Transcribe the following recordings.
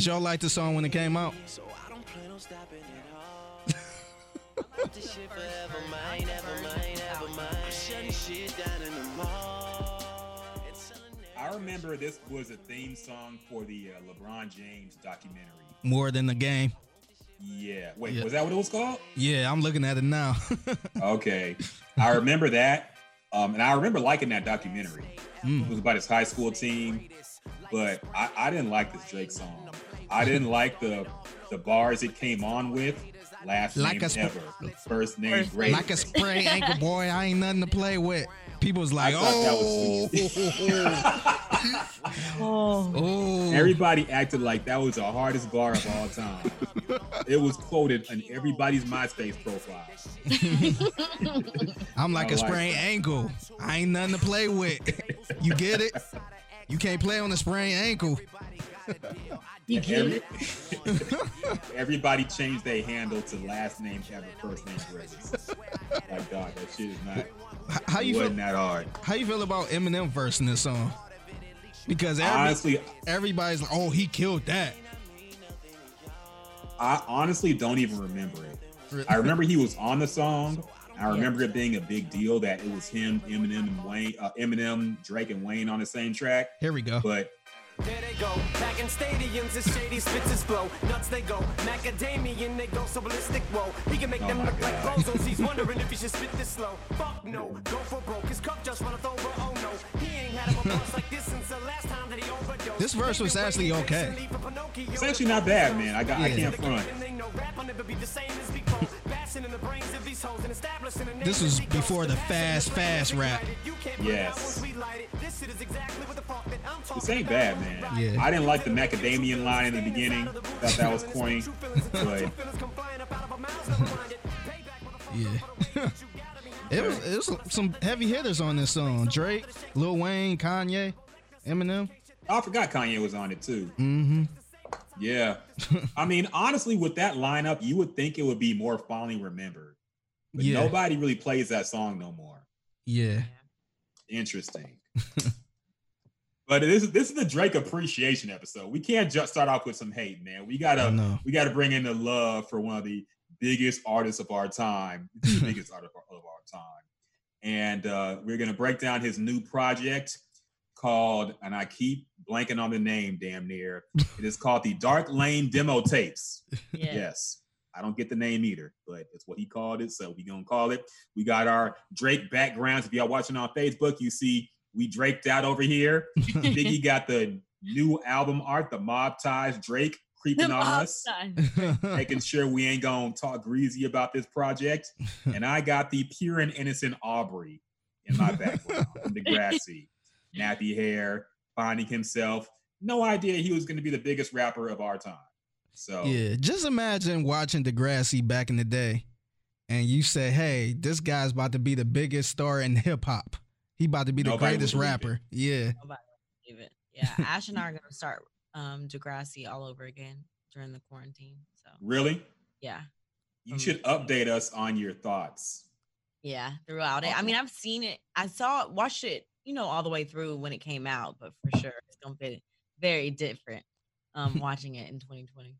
Did y'all like the song when it came out? I remember this was a theme song for the uh, LeBron James documentary. More than the game. Yeah. Wait, Yeah. was that what it was called? Yeah, I'm looking at it now. Okay. I remember that. Um, and I remember liking that documentary. Mm. It was about his high school team, but I, I didn't like this Drake song. I didn't like the the bars it came on with. Last Like name a sp- ever, first name First great. like a spray ankle boy, I ain't nothing to play with. People was like, I thought that oh, Oh, oh. Everybody acted like that was the hardest bar of all time. it was quoted on everybody's MySpace profile. I'm like I a like sprained that. ankle. I ain't nothing to play with. You get it? You can't play on a sprained ankle. You Every- everybody changed their handle to last name ever, first name greatest. Like God, that shit is not. How you feel? that hard. How you feel about Eminem verse in this song? Because every, Honestly, everybody's like, "Oh, he killed that." I honestly don't even remember it. I remember he was on the song. I remember it being a big deal that it was him, Eminem, and Wayne, uh, Eminem, Drake, and Wayne on the same track. Here we go. But There they go, back in stadiums, it's shady spits his flow. Nuts they go, macadamian they go, so ballistic. Whoa, he can make Oh them my look like God. bozos. He's wondering if he should spit this slow. Fuck no, go for broke. His cup just runneth over. Oh no, he ain't had a boss like this since the last time that he overdosed. This verse was actually okay. it's actually not bad, man. I got, I can't front. This was before the fast, fast rap. Yes. This ain't bad, man. Yeah. I didn't like the macadamian line in the beginning. Thought that was corny. But Yeah. it was it was some heavy hitters on this song. Drake, Lil Wayne, Kanye, Eminem. I forgot Kanye was on it too. Mm-hmm. Yeah. I mean, honestly, with that lineup, you would think it would be more fondly remembered. But Yeah. nobody really plays that song no more. Yeah. Interesting. but this is this is the Drake appreciation episode. We can't just start off with some hate, man. We gotta we gotta bring in the love for one of the biggest artists of our time, the biggest artist of our time. And uh, we're gonna break down his new project called, and I keep blanking on the name, damn near. It is called the Dark Lane Demo Tapes. Yeah. Yes. I don't get the name either, but it's what he called it. So we gonna call it. We got our Drake backgrounds. If y'all watching on Facebook, you see we draked out over here. Biggie got the new album art, the mob ties Drake creeping on us, making sure we ain't gonna talk greasy about this project. And I got the pure and innocent Aubrey in my background, in the grassy, nappy hair, finding himself. No idea he was gonna be the biggest rapper of our time. So Yeah, just imagine watching Degrassi back in the day, and you say, "Hey, this guy's about to be the biggest star in hip hop. He about to be the Nobody greatest believe it. rapper." Yeah, Believe it. Yeah, Ash and I are gonna start um Degrassi all over again during the quarantine. So really, yeah, you Um, should update us on your thoughts. yeah, throughout it. I mean, I've seen it. I saw it, watched it, you know, all the way through when it came out, but for sure it's gonna be very different um watching it in 2020.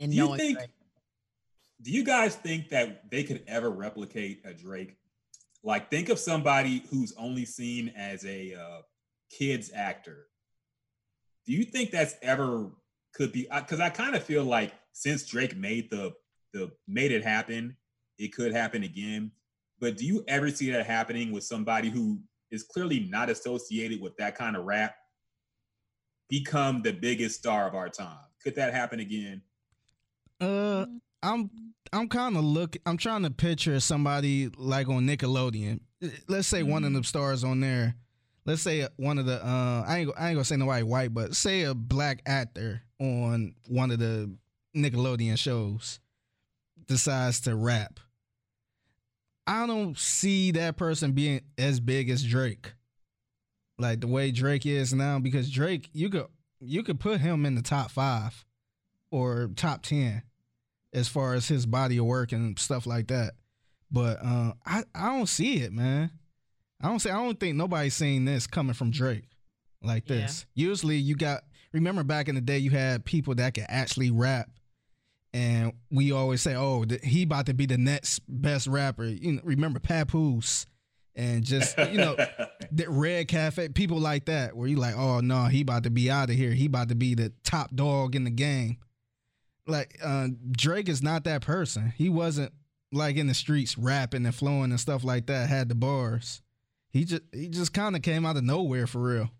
And Do you think? Drake. Do you guys think that they could ever replicate a Drake? Like, think of somebody who's only seen as a uh, kids actor. Do you think that's ever could be? Because I kind of feel like since Drake made the the made it happen, it could happen again. But do you ever see that happening with somebody who is clearly not associated with that kind of rap become the biggest star of our time? Could that happen again? uh, I'm I'm kind of look. I'm trying to picture somebody like on Nickelodeon. Let's say one of Mhm. the stars on there. Let's say one of the. Uh, I ain't I ain't gonna say nobody white, but say a black actor on one of the Nickelodeon shows decides to rap. I don't see that person being as big as Drake. Like the way Drake is now, because Drake, you could you could put him in the top five or top ten as far as his body of work and stuff like that. But uh, I I don't see it, man. I don't say I don't think nobody's seeing this coming from Drake like Yeah. this. Usually you got remember back in the day, you had people that could actually rap, and we always say, "Oh, he about to be the next best rapper." You know, remember Papoose and just you know the Red Cafe, people like that, where you like, "Oh no, he about to be out of here. He about to be the top dog in the game." Like uh, Drake is not that person. He wasn't like in the streets rapping and flowing and stuff like that. Had the bars. He just he just kind of came out of nowhere for real.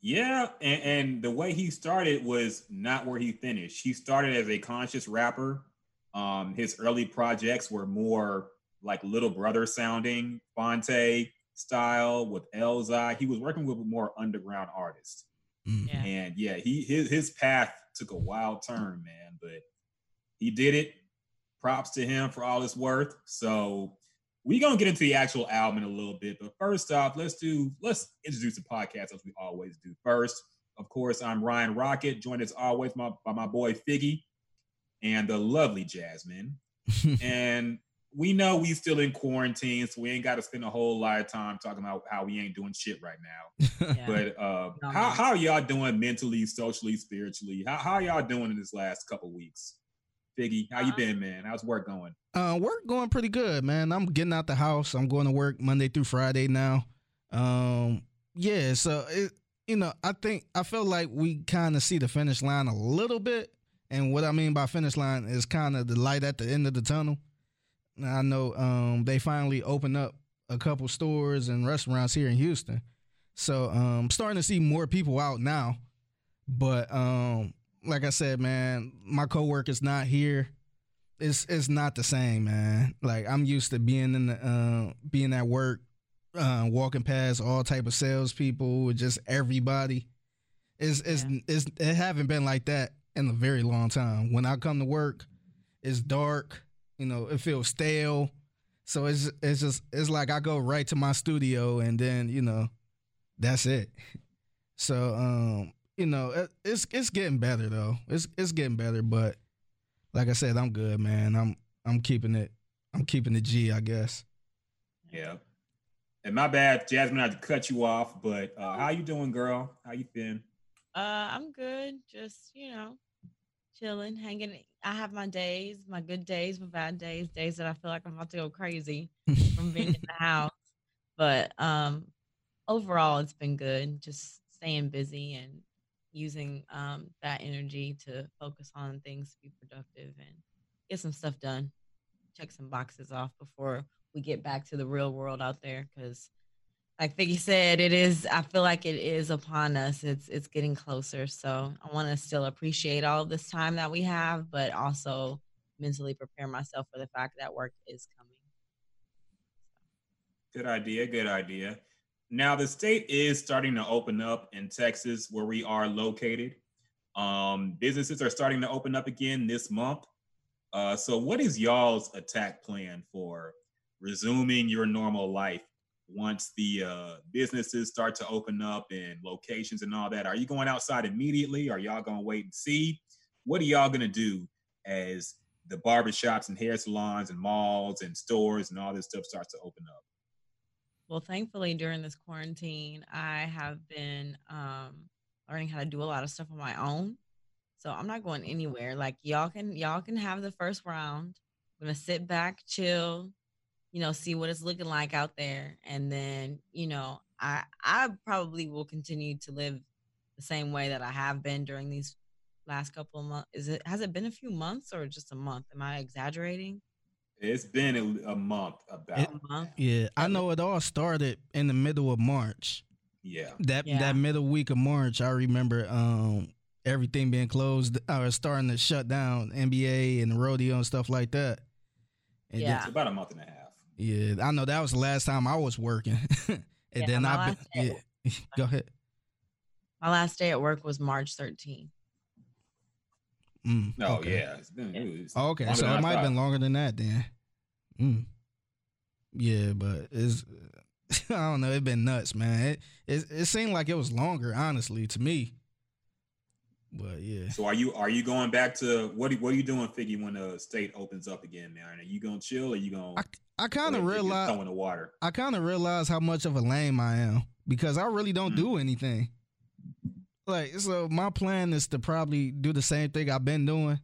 Yeah, and, and the way he started was not where he finished. He started as a conscious rapper. Um, his early projects were more like Little Brother sounding, Phonte style with Elzhi. He was working with more underground artists. Mm. Yeah. And yeah, he his his path took a wild turn, man, but he did it. Props to him for all his worth. So we're gonna get into the actual album in a little bit, but first off, let's do let's introduce the podcast as we always do. First, of course, I'm Ryan Rocket, joined as always my, by my boy Figgy and the lovely Jasmine. and we know we still in quarantine, so we ain't got to spend a whole lot of time talking about how we ain't doing shit right now. Yeah. But uh, No, how no. how are y'all doing mentally, socially, spiritually? How how y'all doing in this last couple weeks? Figgy, how you been, man? How's work going? Uh, work going pretty good, man. I'm getting out the house. I'm going to work Monday through Friday now. Um, yeah, so it, you know, I think I feel like we kind of see the finish line a little bit, and what I mean by finish line is kind of the light at the end of the tunnel. I know um they finally opened up a couple stores and restaurants here in Houston, so um starting to see more people out now. But um, like I said, man, my coworker's not here it's it's not the same, man. Like I'm used to being in the uh, being at work, uh, walking past all type of salespeople, just everybody. It's it's, Yeah. it's it haven't been like that in a very long time. When I come to work, it's dark. You know, it feels stale. So it's it's just it's like I go right to my studio and then you know, that's it. So um, you know, it's it's getting better though. It's it's getting better, but like I said, I'm good, man. I'm I'm keeping it. I'm keeping the G, I guess. Yeah. And my bad, Jasmine, I had to cut you off, but uh, how you doing, girl? How you been? Uh, I'm good. Just you know, chilling, hanging. I have my days, my good days, my bad days, days that I feel like I'm about to go crazy from being in the house. But um, overall, it's been good. Just staying busy and using um that energy to focus on things to be productive and get some stuff done. Check some boxes off before we get back to the real world out there because like Figgy said, it is. I feel like it is upon us. It's it's getting closer. So I want to still appreciate all of this time that we have, but also mentally prepare myself for the fact that work is coming. Good idea. Good idea. Now the state is starting to open up in Texas, where we are located. Um, businesses are starting to open up again this month. Uh, so, what is y'all's attack plan for resuming your normal life once the uh, businesses start to open up and locations and all that? Are you going outside immediately? Are y'all going to wait and see? What are y'all going to do as the barbershops and hair salons and malls and stores and all this stuff starts to open up? Well, thankfully during this quarantine, I have been um, learning how to do a lot of stuff on my own. So I'm not going anywhere. Like y'all can y'all can have the first round. I'm gonna sit back, chill, you know, see what it's looking like out there, and then you know, I I probably will continue to live the same way that I have been during these last couple of months. Is it has it been a few months or just a month? Am I exaggerating? It's been a, a month about. It- Yeah, I know it all started in the middle of March. yeah. That Yeah. that middle week of March, I remember um everything being closed or starting to shut down, NBA and the rodeo and stuff like that. And Yeah. It's about a month and a half. Yeah, I know that was the last time I was working. and Yeah, then I last been day- yeah. Go ahead. My last day at work was March 13th. Mm, No, okay. yeah. It's been, it was Oh, okay, so it might have been longer than that then. Mm. Yeah, but it's I don't know. It's been nuts, man. It, it it seemed like it was longer, honestly, to me. But yeah, So are you are you going back to what? Are, what are you doing, Figgy, when the state opens up again, man? Are you gonna chill? Or are you gonna I I kind of realize throw in the water? I kind of realized how much of a lame I am because I really don't Mm. do anything. Like so my plan is to probably do the same thing I've been doing.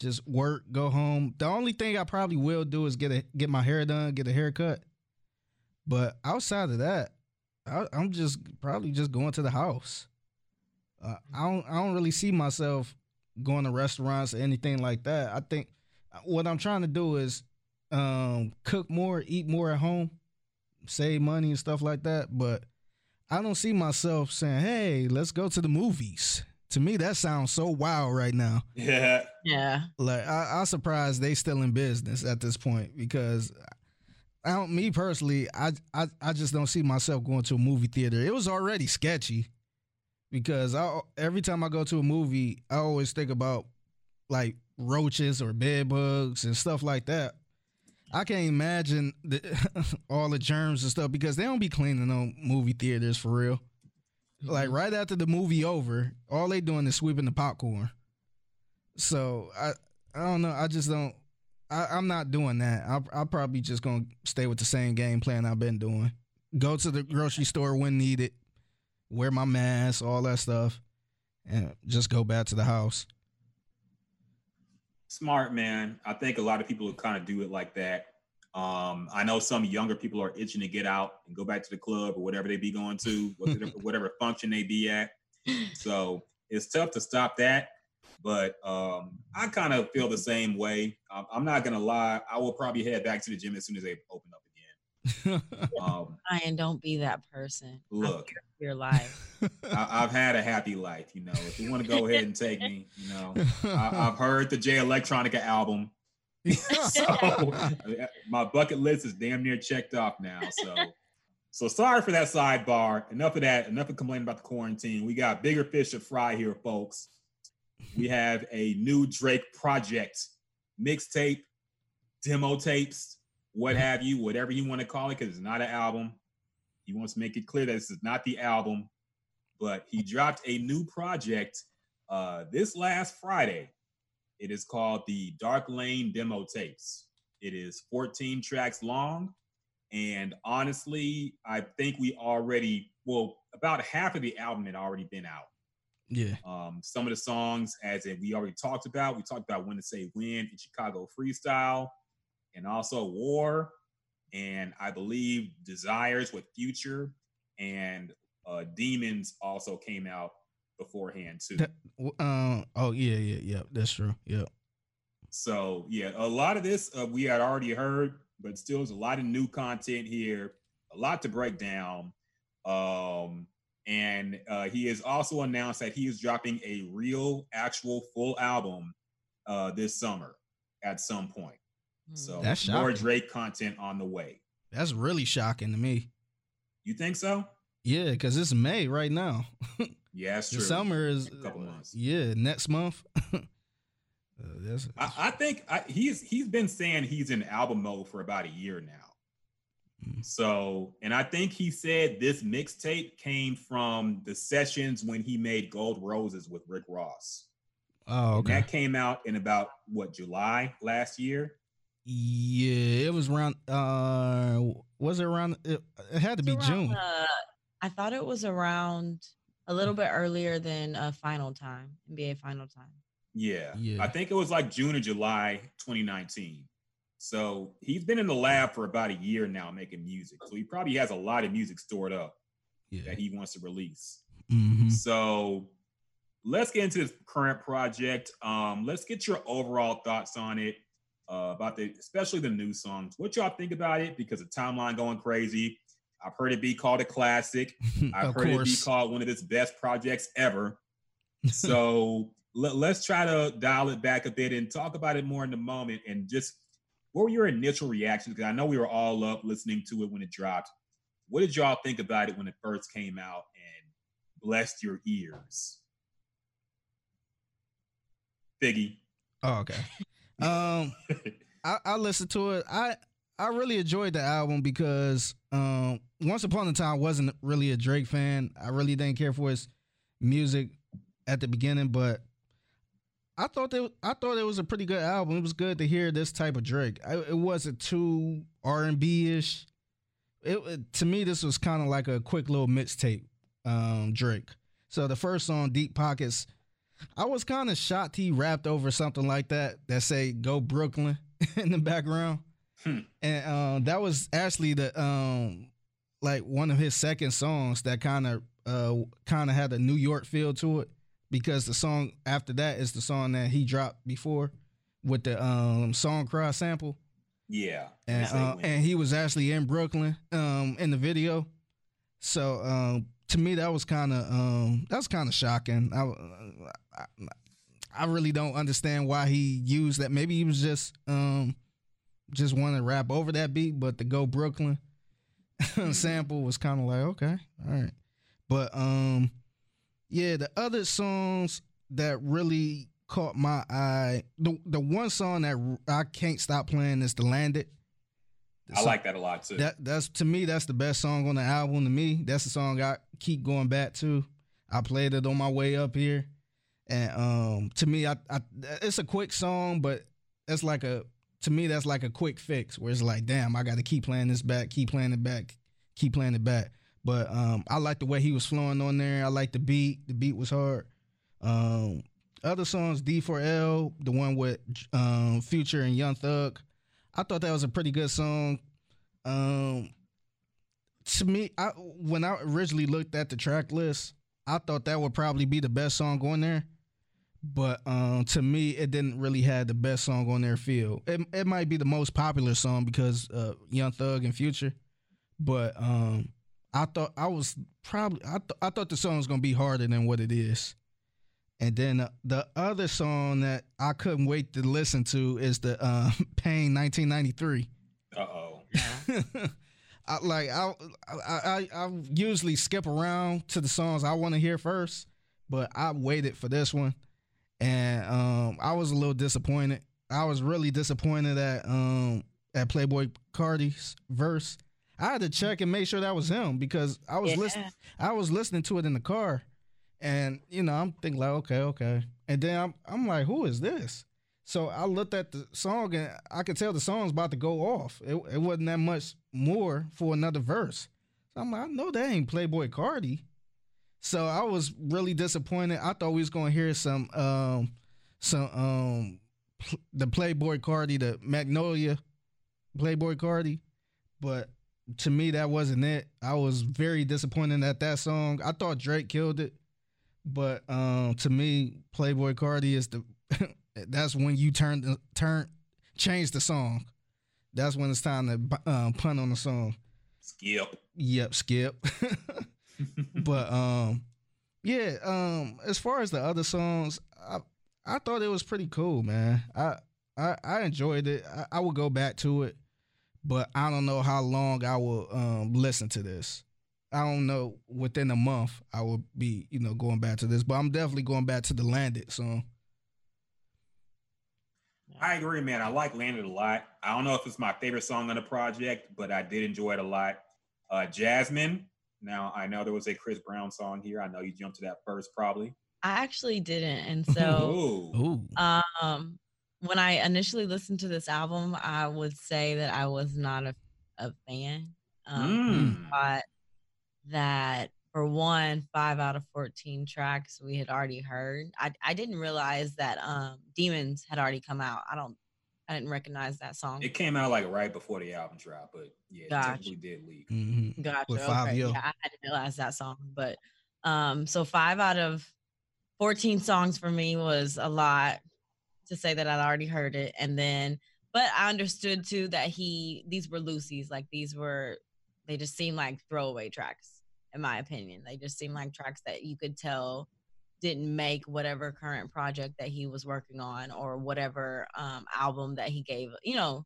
Just work, go home. The only thing I probably will do is get a get my hair done, get a haircut. But outside of that, I, I'm just probably just going to the house. Uh, I don't I don't really see myself going to restaurants or anything like that. I think what I'm trying to do is um, cook more, eat more at home, save money and stuff like that. But I don't see myself saying, "Hey, let's go to the movies." To me, that sounds so wild right now. Yeah. Yeah. Like I, I'm surprised they still in business at this point because I don't. Me personally, I, I I just don't see myself going to a movie theater. It was already sketchy because I every time I go to a movie, I always think about like roaches or bed bugs and stuff like that. I can't imagine the, all the germs and stuff because they don't be cleaning on movie theaters for real. Like mm-hmm. right after the movie over, all they doing is sweeping the popcorn. So I I don't know. I just don't. I, I'm not doing that. I I'm probably just gonna stay with the same game plan I've been doing. Go to the grocery store when needed, wear my mask, all that stuff, and just go back to the house. Smart man. I think a lot of people kind of do it like that. Um, I know some younger people are itching to get out and go back to the club or whatever they be going to, whatever, whatever function they be at. So it's tough to stop that. But um, I kind of feel the same way. I'm not gonna lie. I will probably head back to the gym as soon as they open up. Um, Ryan, don't be that person. Look. your life. I, I've had a happy life. You know, if you want to go ahead and take me, you know, I, I've heard the Jay Electronica album. so my bucket list is damn near checked off now. So, so sorry for that sidebar. Enough of that. Enough of complaining about the quarantine. We got bigger fish to fry here, folks. We have a new Drake project, mixtape, demo tapes, what have you, whatever you want to call it, because it's not an album. He wants to make it clear that this is not the album, but he dropped a new project uh, this last Friday. It is called the Dark Lane Demo Tapes. It is 14 tracks long. And honestly, I think we already, well, about half of the album had already been out. yeah. Um, some of the songs, as in we already talked about, we talked about when to say when in Chicago freestyle, and also War, and I believe Desires with Future, and uh, Demons also came out beforehand too. Um. Oh yeah. Yeah. Yeah. That's true. Yeah. So yeah, a lot of this uh, we had already heard, but still there's a lot of new content here, a lot to break down. Um, and uh, he has also announced that he is dropping a real, actual, full album uh, this summer at some point. So That's more shocking. Drake content on the way. That's really shocking to me. You think so? Yeah, because it's May right now. Yeah, that's the true. summer is A couple months. Yeah, next month. uh, that's, I, I think I, he's he's been saying he's in album mode for about a year now. Mm. So, and I think he said this mixtape came from the sessions when he made Gold Roses with Rick Ross. oh, And okay. that came out in about what July last year. Yeah, it was around. Uh, was it around? It, it had to be around, June. uh, I thought it was around a little bit earlier than uh, final time, NBA final time. Yeah. Yeah. I think it was like June or July 2019. So he's been in the lab for about a year now making music. So he probably has a lot of music stored up Yeah. that he wants to release. hmm So let's get into this current project. Um, let's get your overall thoughts on it, uh, about the especially the new songs. What y'all think about it? Because the timeline going crazy. I've heard it be called a classic. I've heard it be called one of its best projects ever. So let, let's try to dial it back a bit and talk about it more in the moment. And just what were your initial reactions? Because I know we were all up listening to it when it dropped. What did y'all think about it when it first came out and blessed your ears? Figgy. Oh, okay. Um, I, I listened to it. I I really enjoyed the album because um, once upon a time I wasn't really a Drake fan. I really didn't care for his music at the beginning, but I thought that I thought it was a pretty good album. It was good to hear this type of Drake. I, it wasn't too R and B ish. It it- to me this was kind of like a quick little mixtape, um, Drake. So the first song, Deep Pockets, I was kind of shocked he rapped over something like that that say "Go Brooklyn" in the background, Hmm. and um, that was actually the um like one of his second songs that kind of uh kind of had a New York feel to it because the song after that is the song that he dropped before with the um song cry sample Yeah. and uh, and he was actually in Brooklyn um in the video. So um to me that was kind of um that was kind of shocking. I, I I really don't understand why he used that. Maybe he was just um just want to rap over that beat, but the Go Brooklyn sample was kind of like okay, all right. But um yeah, the other songs that really caught my eye, the the one song that I can't stop playing is the Landed. I So- like that a lot too. that that's to me that's the best song on the album to me that's the song i keep going back to. I played it on my way up here. And um to me i, I it's a quick song but it's like a to me that's like a quick fix where it's like damn i gotta keep playing this back keep playing it back keep playing it back. But um i like the way he was flowing on there. I like the beat. The beat was hard. Um other songs d4l the one with um future and young thug. I thought that was a pretty good song. Um, to me, I when I originally looked at the track list, I thought that would probably be the best song on there. But um, to me, it didn't really have the best song on their feel. It it might be the most popular song because uh, Young Thug and Future. But um, I thought I was probably I th- I thought the song was gonna be harder than what it is. And then uh, the other song that I couldn't wait to listen to is the uh, Pain 1993. Uh oh. I, like I, I I I usually skip around to the songs I want to hear first, but I waited for this one, and um, I was a little disappointed. I was really disappointed at um at Playboi Carti's verse. I had to check and make sure that was him because I was Yeah. listening. I was listening to it in the car, and you know I'm thinking like, okay, okay, and then I'm I'm like, who is this? So I looked at the song and I could tell the song's about to go off. It, it wasn't that much more for another verse. So I'm like, I know that ain't Playboi Carti. So I was really disappointed. I thought we was gonna hear some um some um pl- the Playboi Carti, the Magnolia Playboi Carti, but to me that wasn't it. I was very disappointed at that song. I thought Drake killed it, but um to me Playboi Carti is the that's when you turn the turn change the song. That's when it's time to um, pun on the song. Skip. Yep, skip. but um, yeah. Um, as far as the other songs, I I thought it was pretty cool, man. I I, I enjoyed it. I, I would go back to it, but I don't know how long I will um listen to this. I don't know. Within a month, I will be you know going back to this, but I'm definitely going back to the Landed song. I agree, man. I like Landed a lot. I don't know if it's my favorite song on the project, but I did enjoy it a lot. Uh, Jasmine. Now I know there was a Chris Brown song here. I know you jumped to that first, probably. I actually didn't. And so Ooh. Ooh. um when I initially listened to this album, I would say that I was not a, a fan. Um Mm. thought that for one, five out of 14 tracks we had already heard. I, I didn't realize that um Demons had already come out. I don't I didn't recognize that song. It came out like right before the album drop, but yeah, it Gotcha. did leak. Mhm. Gotcha. With okay. Fivio. Yeah, I didn't realize that song. But um, so five out of 14 songs for me was a lot to say that I'd already heard it. And then, but I understood too that he, these were Lucy's, like these were, they just seemed like throwaway tracks, in my opinion. They just seem like tracks that you could tell didn't make whatever current project that he was working on or whatever um, album that he gave, you know,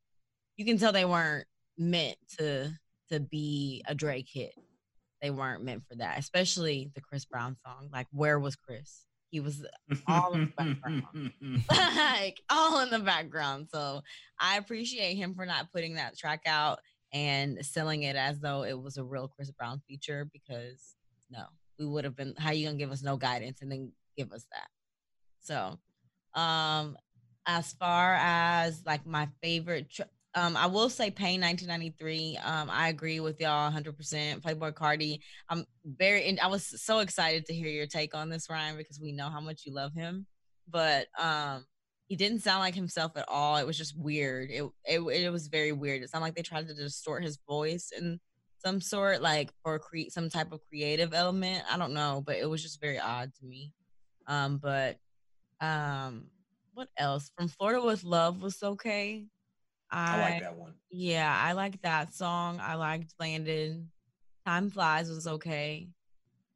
you can tell they weren't meant to to be a Drake hit. They weren't meant for that, especially the Chris Brown song. Like, where was Chris? He was all in the background. like all in the background. So I appreciate him for not putting that track out and selling it as though it was a real Chris Brown feature because no, we would have been how you gonna give us no guidance and then give us that. So um as far as like my favorite tr- Um, I will say Pain 1993. Um, I agree with y'all 100%. Playboi Carti. I'm very, and I was so excited to hear your take on this, Ryan, because we know how much you love him. But um, he didn't sound like himself at all. It was just weird. It, it, it was very weird. It sounded like they tried to distort his voice in some sort, like or create some type of creative element. I don't know, but it was just very odd to me. Um, but um, what else? From Florida with Love was okay. I like that one. Yeah, I like that song. I liked Landed. Time Flies was okay.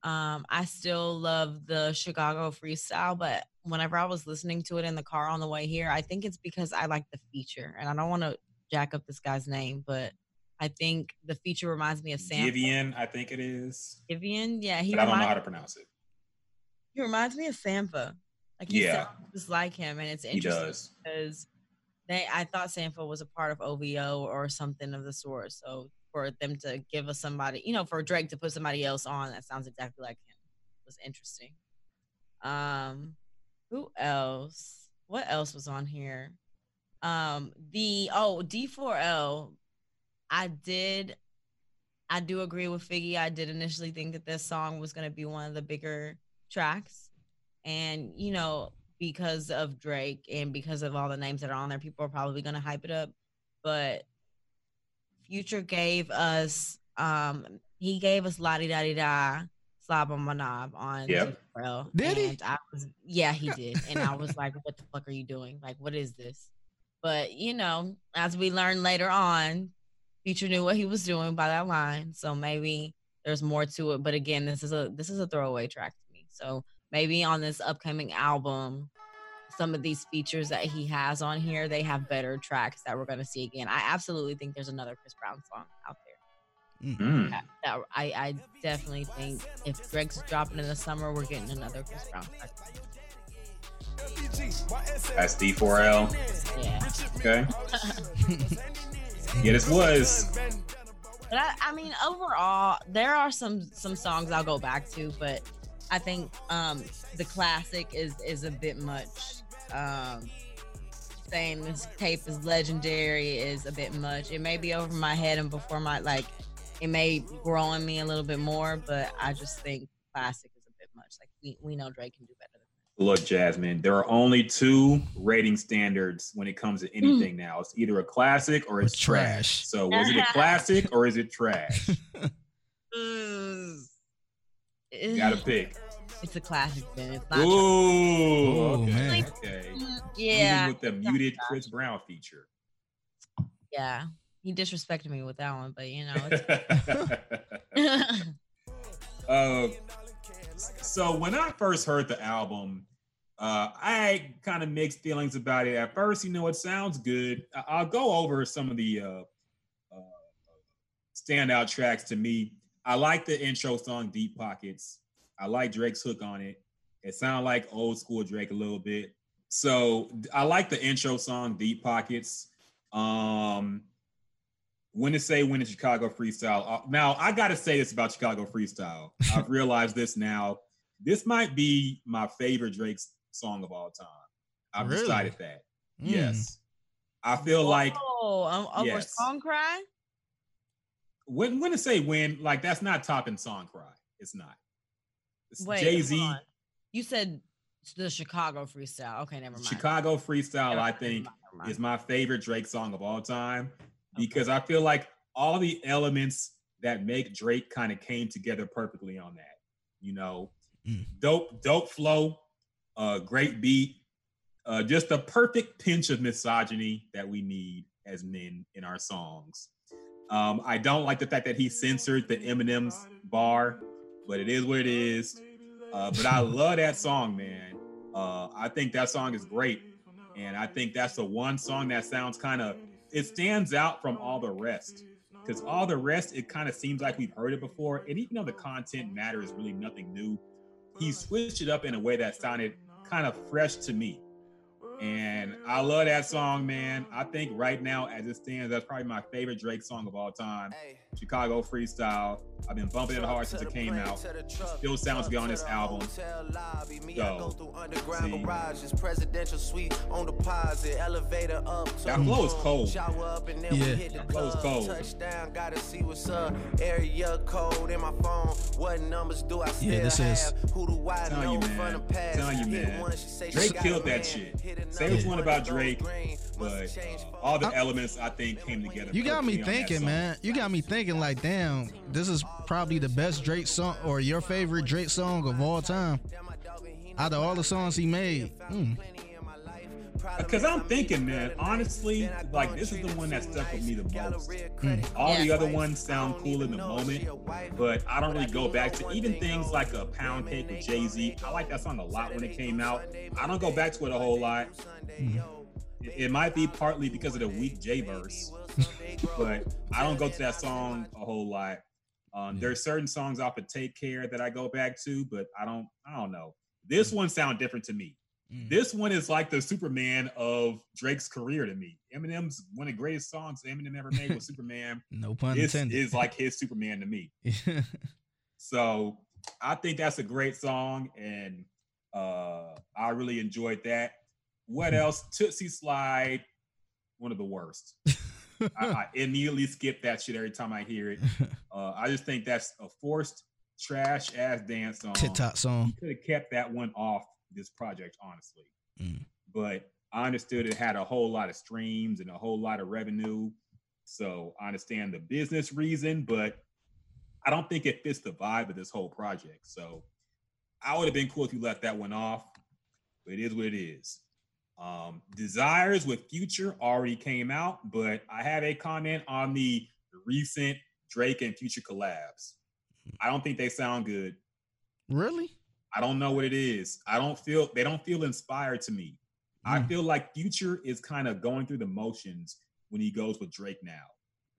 Um, I still love the Chicago freestyle, but whenever I was listening to it in the car on the way here, I think it's because I like the feature, and I don't want to jack up this guy's name, but I think the feature reminds me of Sam. Vivian, I think it is. Vivian, yeah, he. But I don't know how to pronounce it. He reminds me of Sampha. Like he Yeah. sounds just like him, and it's interesting because they I thought Sampha was a part of OVO or something of the sort. So for them to give us somebody, you know, for Drake to put somebody else on that sounds exactly like him was interesting. Um, who else? What else was on here? Um, the oh D4L. I did. I do agree with Figgy. I did initially think that this song was going to be one of the bigger tracks, and you know, because of Drake and because of all the names that are on there, people are probably going to hype it up. But Future gave us, um, he gave us La Di Da Di Da, Slob on My Knob on Yep. Bro. Did he? I was, yeah, he did. And I was like, what the fuck are you doing? Like, what is this? But, you know, as we learned later on, Future knew what he was doing by that line. So maybe there's more to it. But again, this is a this is a throwaway track to me. So maybe on this upcoming album, some of these features that he has on here, they have better tracks that we're gonna see again. I absolutely think there's another Chris Brown song out there. Mm. That, that I, I definitely think if Greg's dropping in the summer, we're getting another Chris Brown track. That's D4L. Yeah. Okay. yeah, this was. But I, I mean, overall, there are some some songs I'll go back to, but I think um the classic is is a bit much. Um saying this tape is legendary is a bit much. It may be over my head and before my like it may grow on me a little bit more, but I just think classic is a bit much. Like we, we know Drake can do better Look, Jasmine, there are only two rating standards when it comes to anything now. It's either a classic or it's Or trash. trash. So, was it a classic or is it trash? that. Gotta pick. It's a classic, then. It's not. Ooh, Ooh, okay, man. okay. Mm, Even with the muted Chris Brown feature. yeah. He disrespected me with that one, but you know. It's, uh, so when I first heard the album, uh, I kind of mixed feelings about it. At first, you know, it sounds good. I- I'll go over some of the uh, uh, standout tracks to me. I like the intro song "Deep Pockets." I like Drake's hook on it. It sounded like old school Drake a little bit. So I like the intro song "Deep Pockets." Um, when to say when in Chicago freestyle. Uh, now I got to say this about Chicago freestyle. I've realized this now. This might be my favorite Drake's song of all time. I've Really? decided that. Mm. Yes, I feel like oh, um, over Yes. song cry. When when to say when like that's not topping song cry. It's not. It's Wait, Jay hold Z on. You said the Chicago freestyle. Okay, never mind. Chicago freestyle. Never I think never mind. is my favorite Drake song of all time because I feel like all the elements that make Drake kind of came together perfectly on that. You know, Mm. dope, dope flow, uh, great beat, uh, just a perfect pinch of misogyny that we need as men in our songs. Um, I don't like the fact that he censored the Eminem's bar, but it is what it is. Uh, but I love that song, man. Uh, I think that song is great, and I think that's the one song that sounds kind of it stands out from all the rest. Because all the rest, it kind of seems like we've heard it before, and even though the content matter is really nothing new, he switched it up in a way that sounded kind of fresh to me. And I love that song, man. I think right now, as it stands, that's probably my favorite Drake song of all time. Chicago freestyle. I've been bumping it hard since it came out. Still sounds good on this album. Go. See. presidential suite on deposit, elevator up. That flow is cold. Shower up and then Yeah. we hit the That flow is cold. Touchdown, gotta see what's up. Area code in my phone. What numbers do I still Yeah, this is- have? Who do I Telling know you, from man. the past? Telling you, man. one, she say she Drake killed that shit. Hit another Say what you one, want about Drake, but uh, all the I'm- elements I think came together. You got me perfectly on that thinking, man. You got me thinking like, damn, this is probably the best Drake song or your favorite Drake song of all time. Out of all the songs he made. Mm. Because I'm thinking, man, honestly, like this is the one that stuck with me the most. All the other ones sound cool in the moment, but I don't really go back to even things like a Pound Cake with Jay Z. I like that song a lot when it came out. I don't go back to it a whole lot. It, it might be partly because of the weak J verse, but I don't go to that song a whole lot. Um, there's certain songs off of Take Care that I go back to, but I don't. I don't know. This one sound different to me. Mm. This one is like the Superman of Drake's career to me. Eminem's one of the greatest songs Eminem ever made was Superman. No pun This intended. is like his Superman to me. So I think that's a great song, and uh, I really enjoyed that. What else? Tootsie Slide, one of the worst. I, I immediately skip that shit every time I hear it. Uh, I just think that's a forced trash ass dance song. TikTok song. Could have kept that one off this project, honestly. Mm. But I understood it had a whole lot of streams and a whole lot of revenue. So I understand the business reason, but I don't think it fits the vibe of this whole project. So I would have been cool if you left that one off, but it is what it is. Um, Desires with Future already came out, but I have a comment on the recent Drake and Future collabs. I don't think they sound good. Really? I don't know what it is. I don't feel they don't feel inspired to me. I Mm. feel like Future is kind of going through the motions when he goes with Drake now.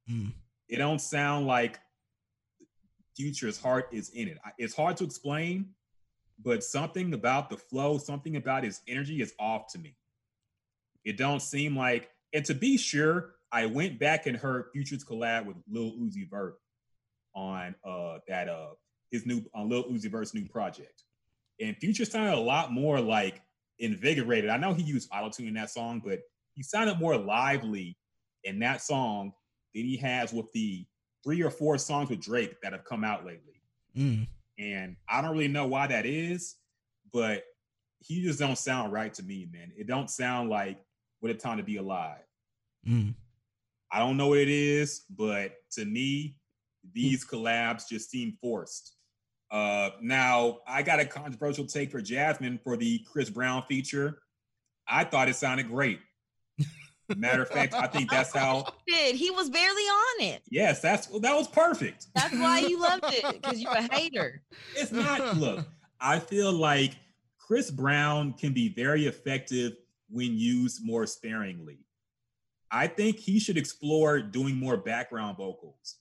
Mm. It don't sound like Future's heart is in it. It's hard to explain, but something about the flow, something about his energy is off to me. It don't seem like, and to be sure, I went back and heard Future's collab with Lil Uzi Vert on uh that uh his new on Lil Uzi Vert's new project. And Future sounded a lot more like invigorated. I know he used autotune in that song, but he sounded more lively in that song than he has with the three or four songs with Drake that have come out lately. Mm. And I don't really know why that is, but he just don't sound right to me, man. It don't sound like what a time to be alive. Mm. I don't know what it is, but to me, these collabs just seem forced. Uh, now, I got a controversial take for Jasmine for the Chris Brown feature. I thought it sounded great. Matter of fact, I think that's how. Did he was barely on it? Yes, that's well, that was perfect. That's why you loved it because you're a hater. It's not. Look, I feel like Chris Brown can be very effective when used more sparingly. I think he should explore doing more background vocals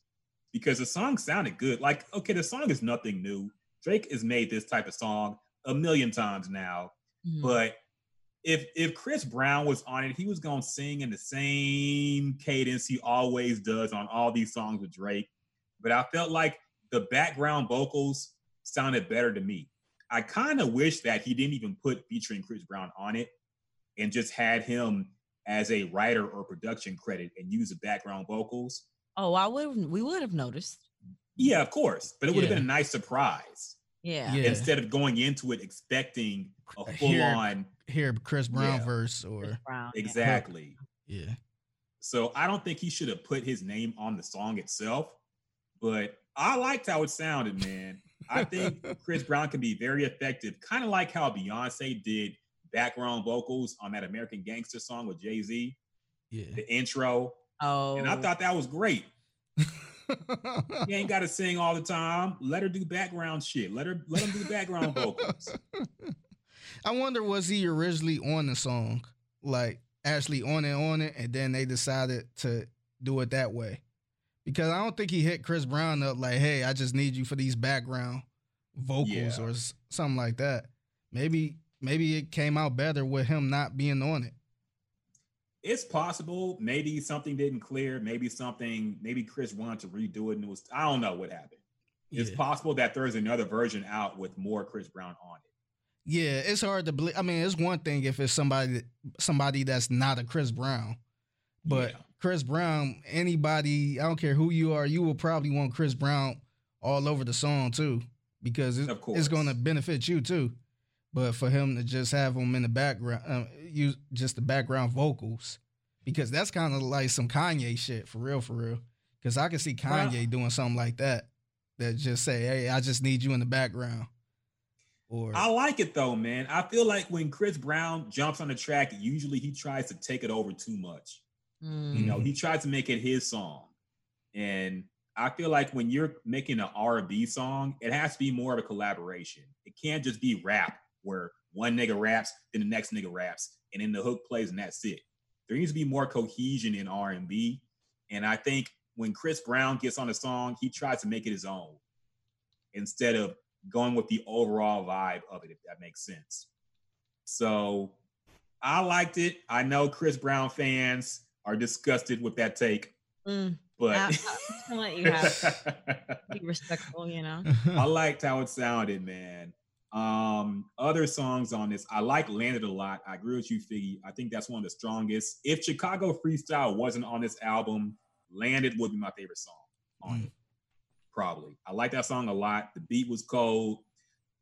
because the song sounded good. Like, okay, the song is nothing new. Drake has made this type of song a million times now, Mhm. but if if Chris Brown was on it, he was gonna sing in the same cadence he always does on all these songs with Drake. But I felt like the background vocals sounded better to me. I kind of wish that he didn't even put featuring Chris Brown on it and just had him as a writer or production credit and use the background vocals. Oh, I would. We would have noticed. Yeah, of course, but it would have Yeah. been a nice surprise Yeah. Yeah. instead of going into it expecting a full Here- on Hear Chris Brown Yeah. verse or Chris Brown, exactly. yeah. So I don't think he should have put his name on the song itself, but I liked how it sounded, man. I think Chris Brown can be very effective, kind of like how Beyonce did background vocals on that American Gangster song with Jay Z, Yeah. the intro. Oh, And I oh. thought that was great. You ain't got to sing all the time. Let her do background shit. Let her let him do background vocals. I wonder was he originally on the song, like actually on it on it, and then they decided to do it that way, because I don't think he hit Chris Brown up like, "Hey, I just need you for these background vocals Yeah. or something like that." Maybe maybe it came out better with him not being on it. it's possible. Maybe something didn't clear. Maybe something. Maybe Chris wanted to redo it, and it was. I don't know what happened. It's Yeah. possible that there's another version out with more Chris Brown on it. Yeah, it's hard to believe. I mean, it's one thing if it's somebody somebody that's not a Chris Brown, but Yeah. Chris Brown, anybody, I don't care who you are, you will probably want Chris Brown all over the song too, because it, Of it's going to benefit you too. But for him to just have him in the background, uh, use just the background vocals, because that's kind of like some Kanye shit for real, for real. Because I can see Kanye doing something like that, that just say, "Hey, I just need you in the background," or I like it though, man. I feel like when Chris Brown jumps on the track, usually he tries to take it over too much. Mm. You know, he tries to make it his song, and I feel like when you're making an R&B song, it has to be more of a collaboration. It can't just be rap where one nigga raps, then the next nigga raps, and then the hook plays, and that's it. There needs to be more cohesion in R&B, and I think when Chris Brown gets on a song, he tries to make it his own instead of going with the overall vibe of it, if that makes sense. So I liked it. I know Chris Brown fans are disgusted with that take, Mm. but I- I'm just gonna let you have Be respectful, you know. I liked how it sounded, man. Um, other songs on this, I like Landed a lot. I agree with you, Figgy. I think that's one of the strongest. If Chicago Freestyle wasn't on this album, Landed would be my favorite song on Mm. it. Probably. I like that song a lot. The beat was cold.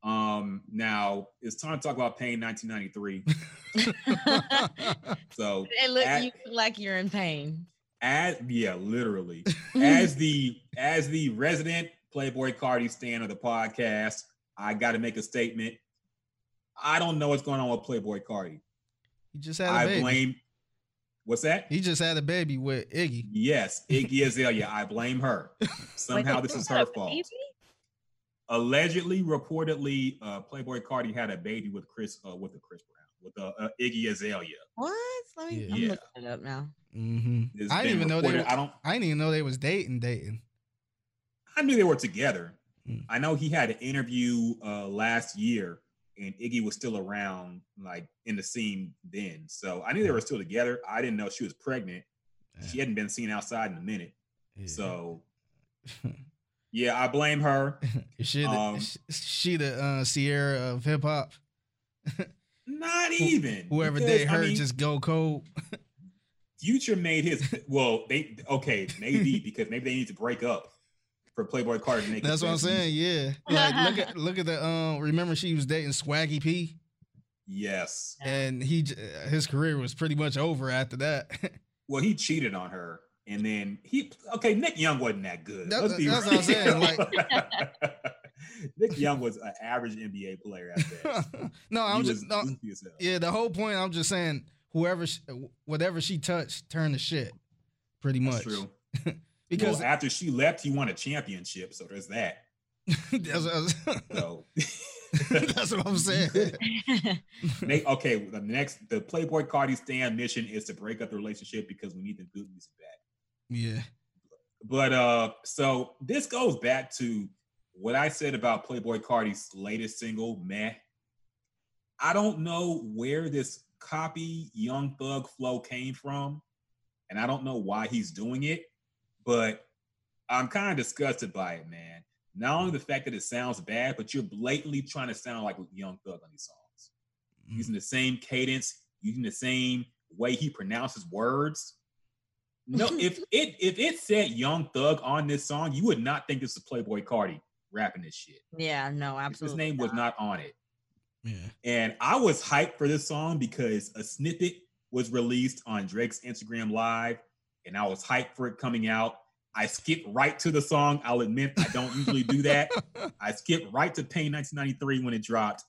Um, now it's time to talk about Pain 1993. So it look At- you like you're in pain. as yeah, literally. as the as the resident Playboi Carti stand of the podcast, I got to make a statement. I don't know what's going on with Playboi Carti. he just had a I baby. I blame. What's that? He just had a baby with Iggy. Yes, Iggy Azalea. I blame her. Somehow Wait, this is her fault. baby? Allegedly, reportedly, uh, Playboi Carti had a baby with Chris, uh, with a Chris Brown, with uh, uh, Iggy Azalea. What? Let me, Yeah. I'm looking it up now. Mm-hmm. I didn't been even know they. Were, I don't. I didn't even know they was dating. Dating. I knew they were together. Mm. I know he had an interview uh, last year, and Iggy was still around, like in the scene then. So I knew they were still together. I didn't know she was pregnant. She hadn't been seen outside in a minute. Yeah. So yeah, I blame her. Is she the, um, is she the uh, Ciara of hip hop. Not even Whoever because, date I mean, just go cold. Future made his. Well, they okay maybe because maybe they need to break up for Playboi Carti make. That's what I'm saying. Yeah. Like look at look at the um. Remember she was dating Swaggy P, Yes. and he his career was pretty much over after that. Well, he cheated on her, and then he okay. Nick Young wasn't that good. That- Let's be that's what I'm saying, real. Nick Young was an average NBA player at best. no, I'm just no, goofy as hell. yeah. The whole point, I'm just saying, whoever, sh- whatever she touched, turned to shit. Pretty much. That's true. Because well, after she left, he won a championship. So there's that. that's, what I was- So that's what I'm saying. They- okay, the next the Playboi Carti stand mission is to break up the relationship because we need the good music back. Yeah. But uh, so this goes back to what I said about Playboi Carti's latest single, Meh. I don't know where this copy Young Thug flow came from, and I don't know why he's doing it, but I'm kind of disgusted by it, man. Not only the fact that it sounds bad, but you're blatantly trying to sound like Young Thug on these songs, Mm. using the same cadence, using the same way he pronounces words. No, if it if it said Young Thug on this song, you would not think this is Playboi Carti rapping this shit. yeah, no, absolutely. His name was not on it. Yeah. And I was hyped for this song because a snippet was released on Drake's Instagram Live, and I was hyped for it coming out. I skipped right to the song. I'll admit I don't usually do that. I skipped right to Pain 1993 when it dropped,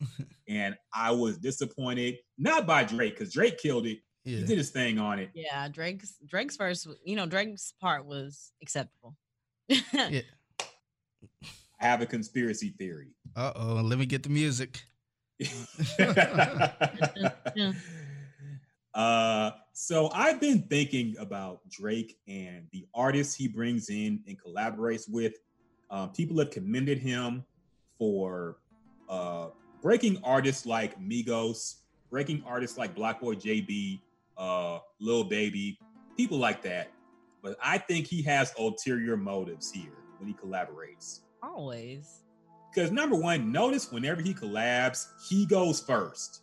and I was disappointed. Not by Drake, because Drake killed it. He did his thing on it. Yeah, Drake's Drake's verse, you know, Drake's part was acceptable. Yeah. I have a conspiracy theory. Uh oh. Let me get the music. uh, so I've been thinking about Drake and the artists he brings in and collaborates with. Um, people have commended him for uh, breaking artists like Migos, breaking artists like Blocboy JB, uh, Lil Baby, people like that. But I think he has ulterior motives here when he collaborates. Always. Because number one, notice whenever he collabs, he goes first.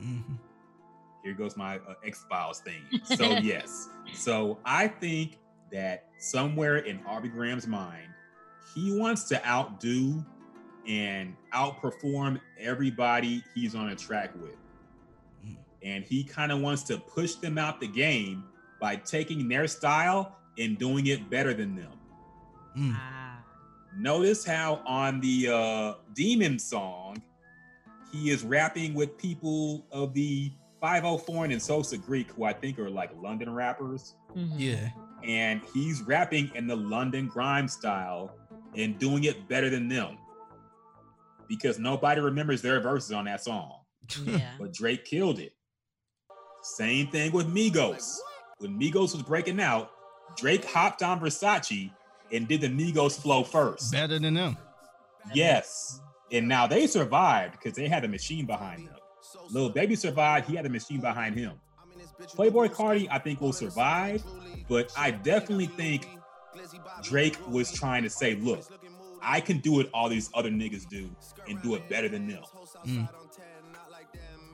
Mhm. Here goes my uh, X Files thing. So yes, so I think that somewhere in Aubrey Graham's mind, he wants to outdo and outperform everybody he's on a track with, Mm. and he kind of wants to push them out the game by taking their style and doing it better than them. Mm. Ah. Notice how on the uh, Demon song, he is rapping with people of the Fivio Foreign and Sosa Geek, who I think are like London rappers. Mhm. Yeah. And he's rapping in the London grime style and doing it better than them. Because nobody remembers their verses on that song. Yeah. But Drake killed it. Same thing with Migos. When Migos was breaking out, Drake hopped on Versace and did the Migos flow first. Better than them. Yes. And now they survived because they had a machine behind them. Lil Baby survived, he had a machine behind him. Playboi Carti, I think, will survive, but I definitely think Drake was trying to say, look, I can do what all these other niggas do and do it better than them. Mm.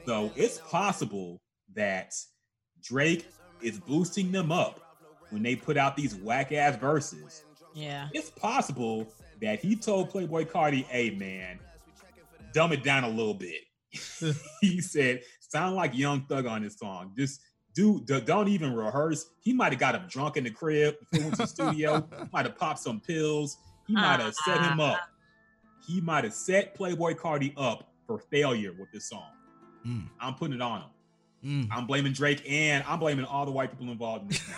So it's possible that Drake is boosting them up when they put out these whack ass verses. Yeah. It's possible that he told Playboi Carti, hey man, dumb it down a little bit. he said, sound like Young Thug on this song. Just do d- don't even rehearse. He might have got him drunk in the crib, before went to the studio, might have popped some pills, he might have set him up. He might have set Playboi Carti up for failure with this song. Mm. I'm putting it on him. Mm. I'm blaming Drake and I'm blaming all the white people involved in this now.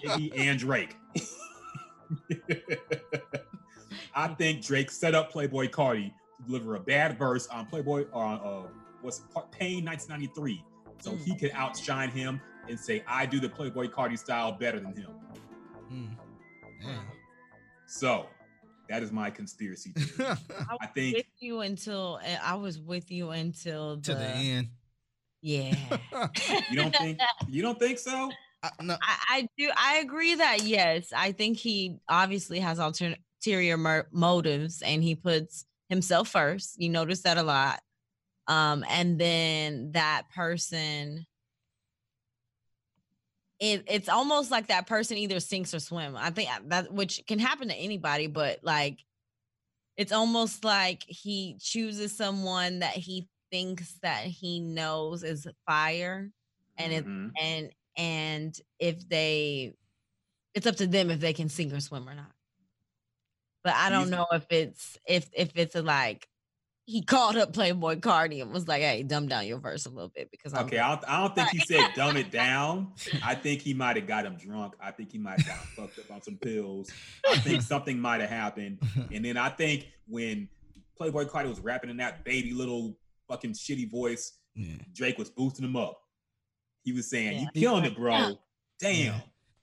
And Drake. I think Drake set up Playboi Carti to deliver a bad verse on Playboy or on uh, what's it, Pain 1993, so he could outshine him and say, "I do the Playboi Carti style better than him." Mm. So that is my conspiracy theory. I I think with you until eh, I was with you until the, to the end. yeah. you don't think you don't think so. I, no, I, I do. I agree that yes, I think he obviously has alter- ulterior motives, and he puts himself first. You notice that a lot, um, and then that person. It, it's almost like that person either sinks or swim. I think uh, that which can happen to anybody, but like it's almost like he chooses someone that he thinks that he knows is fire and it Mhm. and and if they it's up to them if they can sink or swim or not but i don't know if it's if if it's a like he called up Playboi Carti and was like hey dumb down your verse a little bit because I'm Okay, I don't, I don't think he said dumb it down. I think he might have got him drunk. I think he might have got fucked up on some pills. I think something might have happened. And then I think when Playboi Carti was rapping in that baby little fucking shitty voice, yeah. Drake was boosting him up. He was saying, Yeah. "You killing it, bro. Damn, Yeah.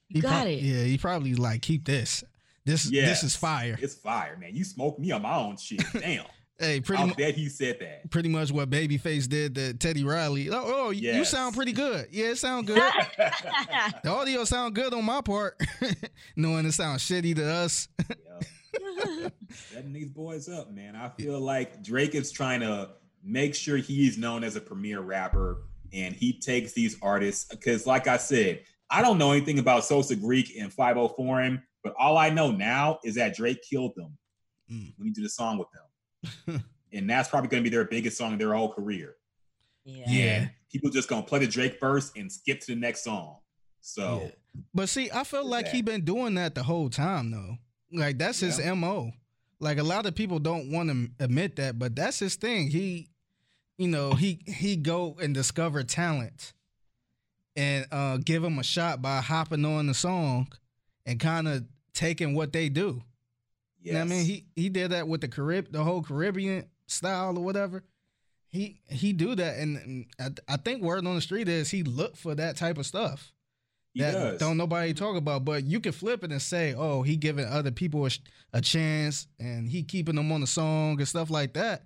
you got prob- it Yeah, he probably like keep this. This this is fire. it's fire, man. You smoked me on my own shit. Damn, Hey, pretty I mu- bet he said that. pretty much what Babyface did to Teddy Riley. Oh, oh you sound pretty good. Yeah, it sound good. the audio sound good on my part, knowing it sounds shitty to us. Setting these boys up, man. I feel like Drake is trying to make sure he's known as a premier rapper and he takes these artists because, like I said, I don't know anything about Sosa Geek and Fivio Foreign him, but all I know now is that Drake killed them Mm. when he did a song with them. and that's probably going to be their biggest song of their whole career. yeah Yeah. People just going to play the Drake first and skip to the next song. So, Yeah. But see, I feel Is like he been doing that the whole time though. Like that's his Yeah. mo. Like a lot of people don't want to admit that, but that's his thing. He, you know, he he go and discover talent, and uh give him a shot by hopping on the song, and kind of taking what they do. yes. You know what I mean, he he did that with the Carib, the whole Caribbean style or whatever. He he do that, and, I, I think word on the street is he look for that type of stuff he that does. don't nobody talk about. But you can flip it and say, oh, he giving other people a, a chance, and he keeping them on the song and stuff like that.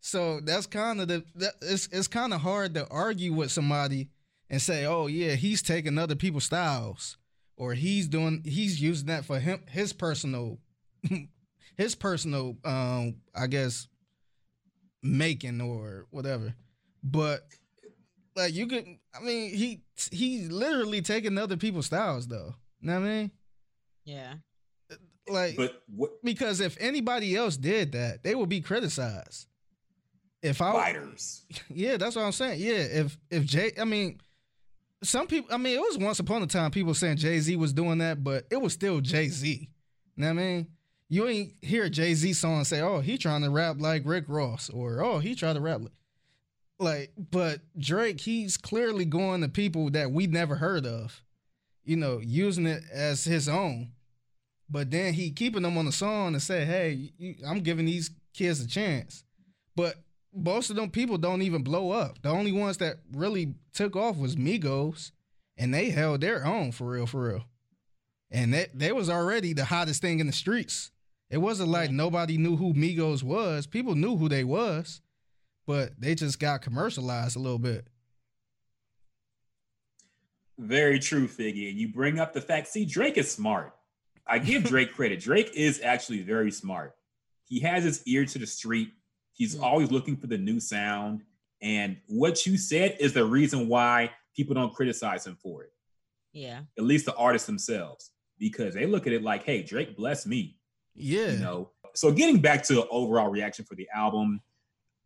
So that's kind of the that, it's it's kind of hard to argue with somebody and say, "Oh yeah, he's taking other people's styles, or he's doing he's using that for him his personal his personal um I guess making or whatever." But like you could, I mean, he he's literally taking other people's styles though. You know what I mean? Yeah. Like But what because if anybody else did that, they would be criticized. If I fighters? yeah, that's what I'm saying. Yeah, if if Jay, I mean, some people. I mean, it was once upon a time people saying Jay Z was doing that, but it was still Jay Z. You know what I mean? You ain't hear Jay Z song say, "Oh, he trying to rap like Rick Ross," or "Oh, he trying to rap like." Like, but Drake, he's clearly going to people that we never heard of, you know, using it as his own. But then he keeping them on the song and say, "Hey, you, I'm giving these kids a chance." But most of them people don't even blow up. The only ones that really took off was Migos, and they held their own for real, for real. And that they was already the hottest thing in the streets. It wasn't like nobody knew who Migos was. People knew who they was, but they just got commercialized a little bit. Very true, Figgy. And you bring up the fact. See, Drake is smart. I give Drake credit. Drake is actually very smart. He has his ear to the street. He's Yeah. always looking for the new sound. And what you said is the reason why people don't criticize him for it. Yeah. At least the artists themselves, because they look at it like, "Hey, Drake bless me." Yeah. you know. So getting back to overall reaction for the album,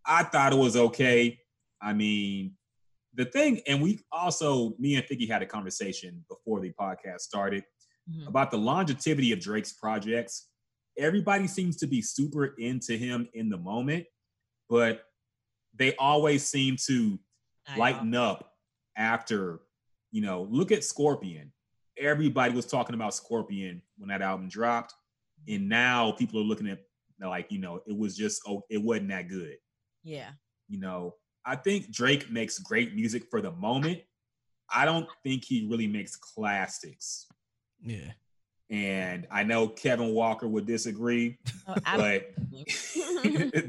I thought it was okay. I mean, the thing, and we also, me and Figgy had a conversation before the podcast started Mhm. about the longevity of Drake's projects. Everybody seems to be super into him in the moment, but they always seem to I know. lighten up after, you know, look at Scorpion. Everybody was talking about Scorpion when that album dropped. Mm-hmm. And now people are looking at like, you know, it was just oh, it wasn't that good. Yeah. You know, I think Drake makes great music for the moment. I don't think he really makes classics. Yeah. And I know Kevin Walker would disagree, Oh, but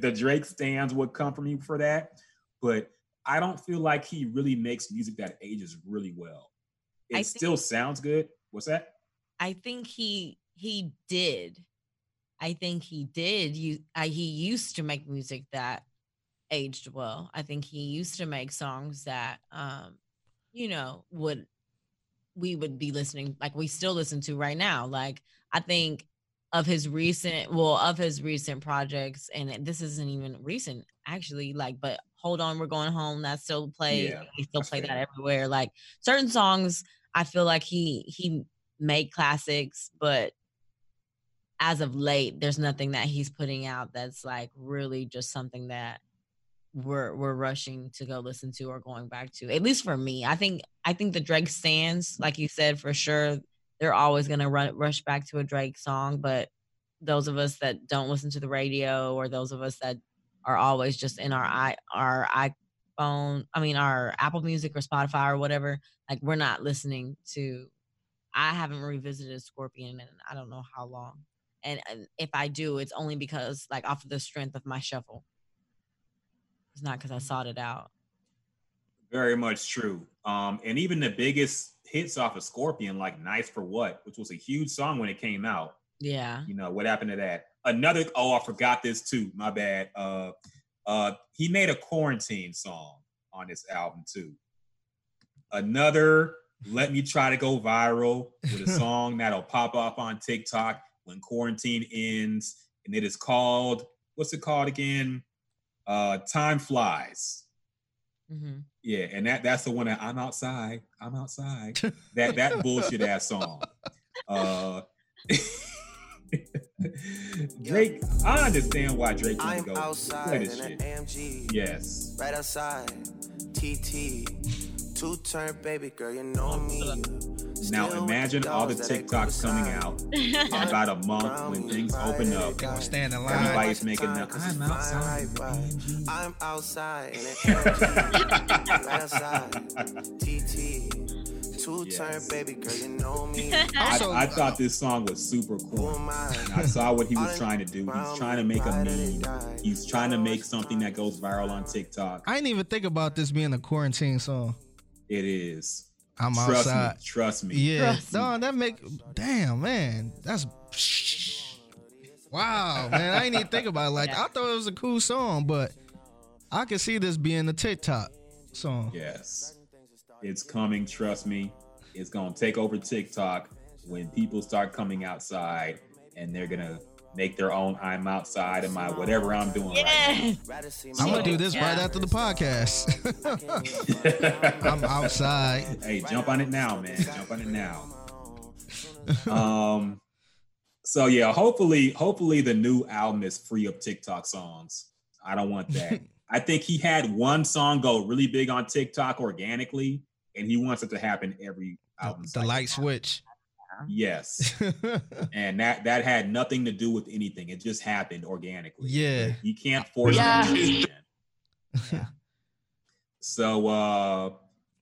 the Drake stands would come from you for that. But I don't feel like he really makes music that ages really well. It think- still sounds good. What's that? I think he he did. I think he did. You, I, he used to make music that aged well. I think he used to make songs that, um, you know, would we would be listening like we still listen to right now. Like I think of his recent, well, of his recent projects, and this isn't even recent actually. Like, but hold on, we're going home. That still plays. Yeah, he still play fair. that everywhere. Like certain songs, I feel like he he made classics, but as of late, there's nothing that he's putting out that's like really just something that we're we're rushing to go listen to or going back to. At least for me, I think I think the Drake stands, like you said, for sure, they're always gonna run rush back to a Drake song. But those of us that don't listen to the radio, or those of us that are always just in our i our iPhone, I mean our Apple Music or Spotify or whatever, like we're not listening to. I haven't revisited Scorpion in I don't know how long and, and if I do, it's only because like off of the strength of my shuffle. It's not because I sought it out. Very much true. Um, and even the biggest hits off of Scorpion, like Nice for What, which was a huge song when it came out. Yeah. You know, what happened to that? Another, oh, I forgot this too. My bad. Uh uh he made a quarantine song on this album too. Another let me try to go viral with a song that'll pop off on TikTok when quarantine ends. And it is called, what's it called again? Uh Time Flies. Hmm Yeah, and that that's the one that I'm outside. I'm outside. That that bullshit ass song. Uh Drake, I understand why Drake want I'm to go play outside this in an shit. AMG. Yes. Right outside. TT. Two turn baby girl, you know me. Now imagine all the dogs that ain't TikToks coming out in about a month when things open up. Gonna stand in line. Everybody's making the Time, 'cause I'm outside. fine, right, right. I'm outside in an outside. TT. Two turn Yes. baby girl, you know me. I, Also- I thought this song was super cool. am I? I saw what he was trying to do. He's trying to make a meme. He's trying to make something that goes viral on TikTok. I didn't even think about this being a quarantine song. It is. I'm trust outside. me. Trust me. Yeah, Trust me. no, that make damn man. That's wow, man. I didn't even think about it. Like I thought it was a cool song, but I can see this being a TikTok song. Yes. It's coming. Trust me. It's gonna take over TikTok when people start coming outside and they're gonna make their own I'm outside and my whatever I'm doing Yes. I'm gonna do this right after the podcast. I'm outside. hey, jump on it now, man. Jump on it now. um so yeah, hopefully, hopefully the new album is free of TikTok songs. I don't want that. I think he had one song go really big on TikTok organically, and he wants it to happen every album. the cycle. light switch. Yes. and that that had nothing to do with anything. It just happened organically. Yeah. You can't force Yeah. it. man. So uh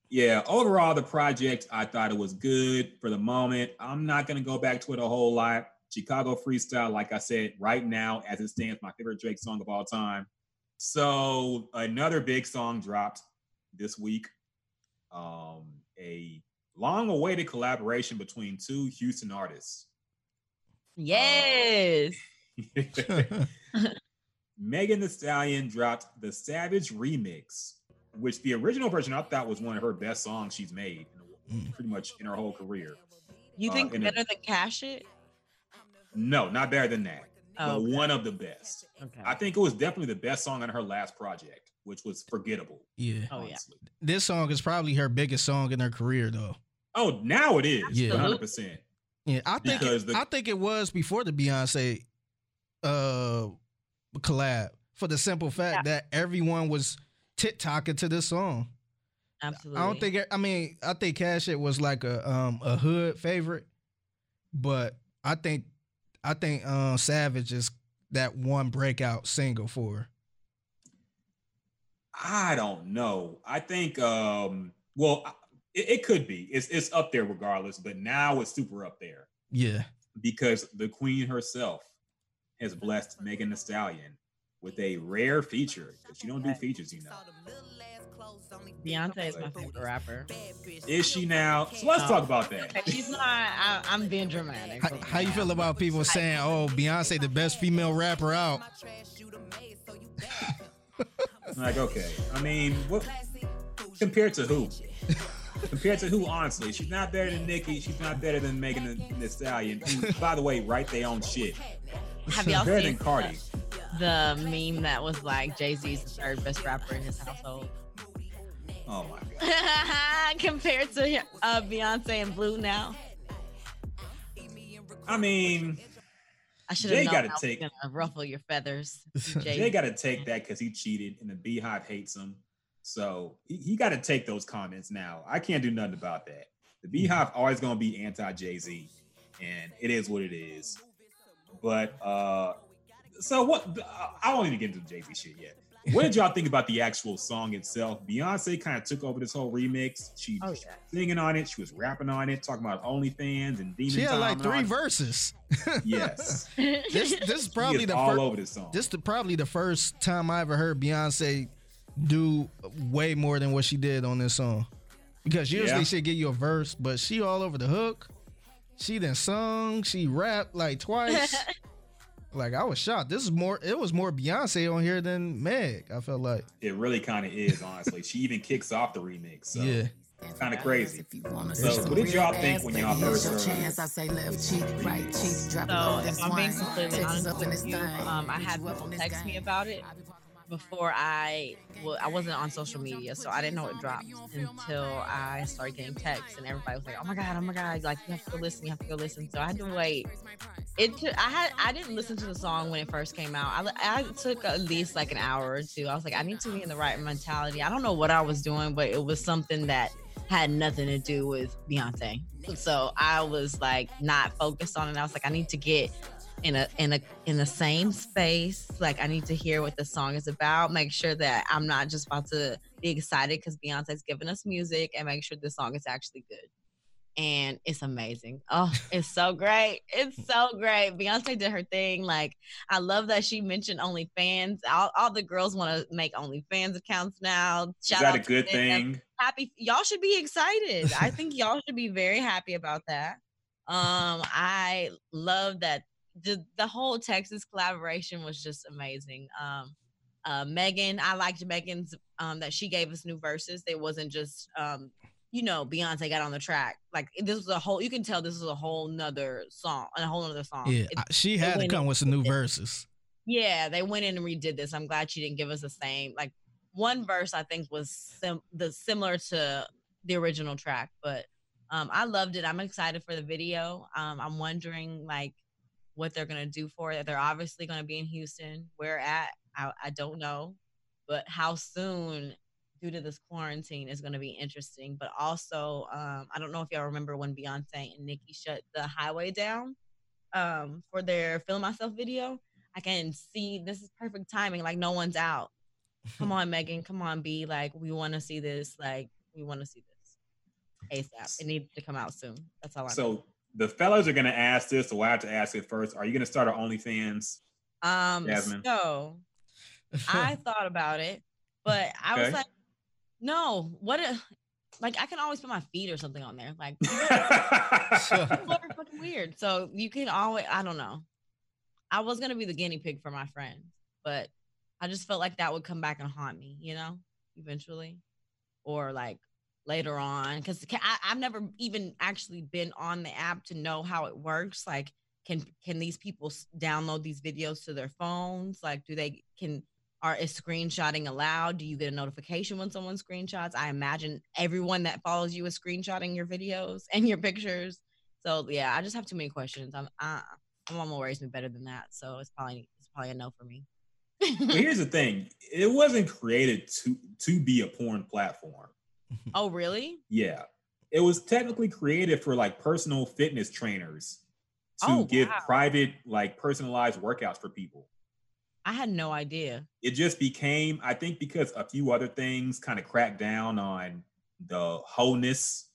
yeah, overall the project I thought it was good for the moment. I'm not gonna go back to it a whole lot. Chicago Freestyle, like I said, right now as it stands, my favorite Drake song of all time. So another big song dropped this week. Um, a long-awaited collaboration between two Houston artists. Yes. Megan Thee Stallion dropped the Savage remix, which the original version I thought was one of her best songs she's made, Mm. pretty much in her whole career. You Uh, think in a- better than Cash Shit? No, not better than that, Oh, but okay. one of the best. Okay. I think it was definitely the best song on her last project, which was forgettable. yeah. Oh, yeah. This song is probably her biggest song in her career, though. Oh, now it is. Yeah. 100%. Yeah, I think it, the- I think it was before the Beyonce uh collab for the simple fact that everyone was TikToking to this song. Absolutely. I don't think I mean I think Cash Shit was like a um a hood favorite, but I think I think um Savage is that one breakout single for her. I don't know. I think, um, well, it, it could be. It's, it's up there regardless, but now it's super up there. Yeah. because the queen herself has blessed Megan Thee Stallion with a rare feature because you don't do features, you know. Beyonce is my favorite rapper. Is she now? So let's talk about that. She's not. I, I'm being dramatic. How, how you feel about people saying, "Oh, Beyonce the best female rapper out"? Like, okay, I mean, what compared to who? compared to who? Honestly, she's not better than Nicki. She's not better than Megan Thee- Thee Stallion. Who, by the way, write their own shit. Have y'all better seen than Cardi. the meme that was like Jay Z's the third best rapper in his household? Oh my god. Compared to uh, Beyonce and Blue now. I mean, I should have gotta take- gonna ruffle your feathers. Jay Jay, got to take that because he cheated and the BeyHive hates him. So he, he got to take those comments now. I can't do nothing about that. The BeyHive always going to be anti Jay Z, and it is what it is. But uh, so what? I won't even get into the Jay Z shit yet. What did y'all think about the actual song itself? Beyonce kind of took over this whole remix. She Oh, was yeah. singing on it. She was rapping on it, talking about OnlyFans and Demon She had like three verses. Yes, This this is she probably is the all first. over this song. This the probably the first time I ever heard Beyonce do way more than what she did on this song. Because usually Yeah. she'd give you a verse, but she all over the hook. She then sung, she rapped like twice. like I was shocked. This is more it was more Beyonce on here than Meg, I felt like. It really kind of is, honestly. she even kicks off the remix. So yeah. kind of crazy. So, So, what did y'all think when y'all first heard it? chance, I say left cheek, right cheek, drop it So low if and I'm being completely honest up in with this you, um, I had people text me about it before I well, I wasn't on social media, so I didn't know it dropped until I started getting texts, and everybody was like, "Oh my god, oh my god, like you have to go listen, you have to go listen." So I had to wait. It took, I had I didn't listen to the song when it first came out. I, I took at least like an hour or two. I was like, I need to be in the right mentality. I don't know what I was doing, but it was something that had nothing to do with Beyonce. So I was like not focused on it. I was like, I need to get in a in a in the same space. Like I need to hear what the song is about. Make sure that I'm not just about to be excited because Beyonce's giving us music, and make sure the song is actually good. And it's amazing. Oh, it's so great. It's so great. Beyonce did her thing. Like, I love that she mentioned OnlyFans. All, all the girls want to make OnlyFans accounts now. Is that out a good them. thing? happy. Y'all should be excited. I think y'all should be very happy about that. Um, I love that the the whole Texas collaboration was just amazing. Um, uh, Megan, I liked Megan's um that she gave us new verses. It wasn't just um, you know, Beyonce got on the track. Like this was a whole. You can tell this was a whole nother song, and a whole nother song. Yeah, It- she had to come with some new verses. yeah, they went in and redid this. I'm glad she didn't give us the same. Like one verse, I think was sim- the similar to the original track, but um, I loved it. I'm excited for the video. Um, I'm wondering like what they're gonna do for it. They're obviously gonna be in Houston. Where at? I, I don't know, but how soon? Due to this quarantine is going to be interesting, but also um, I don't know if y'all remember when Beyonce and Nicki shut the highway down um, for their "Feeling Myself" video. I can see this is perfect timing. Like no one's out. Come on, Megan. Come on, B. Like we want to see this. Like we want to see this ASAP. It needs to come out soon. That's all I. So the fellas are gonna ask this, so I have to ask it first. Are you gonna start our OnlyFans? um. Jasmine. So I thought about it, but I was like, no. What? A, like I can always put my feet or something on there. Like people are fucking weird. So you can always. I don't know. I was gonna be the guinea pig for my friends, but I just felt like that would come back and haunt me. You know, eventually, or like later on, because I've never even actually been on the app to know how it works. Like, can can these people download these videos to their phones? Like, do they can are is screenshotting allowed? Do you get a notification when someone screenshots? I imagine everyone that follows you is screenshotting your videos and your pictures. So yeah, I just have too many questions. I'm uh, my will raise me better than that, so it's probably it's probably a no for me. But here's the thing: it wasn't created to to be a porn platform. Oh really? Yeah, it was technically created for like personal fitness trainers to Oh, give wow. private, like personalized workouts for people. I had no idea. It just became, I think, because a few other things kind of cracked down on the wholeness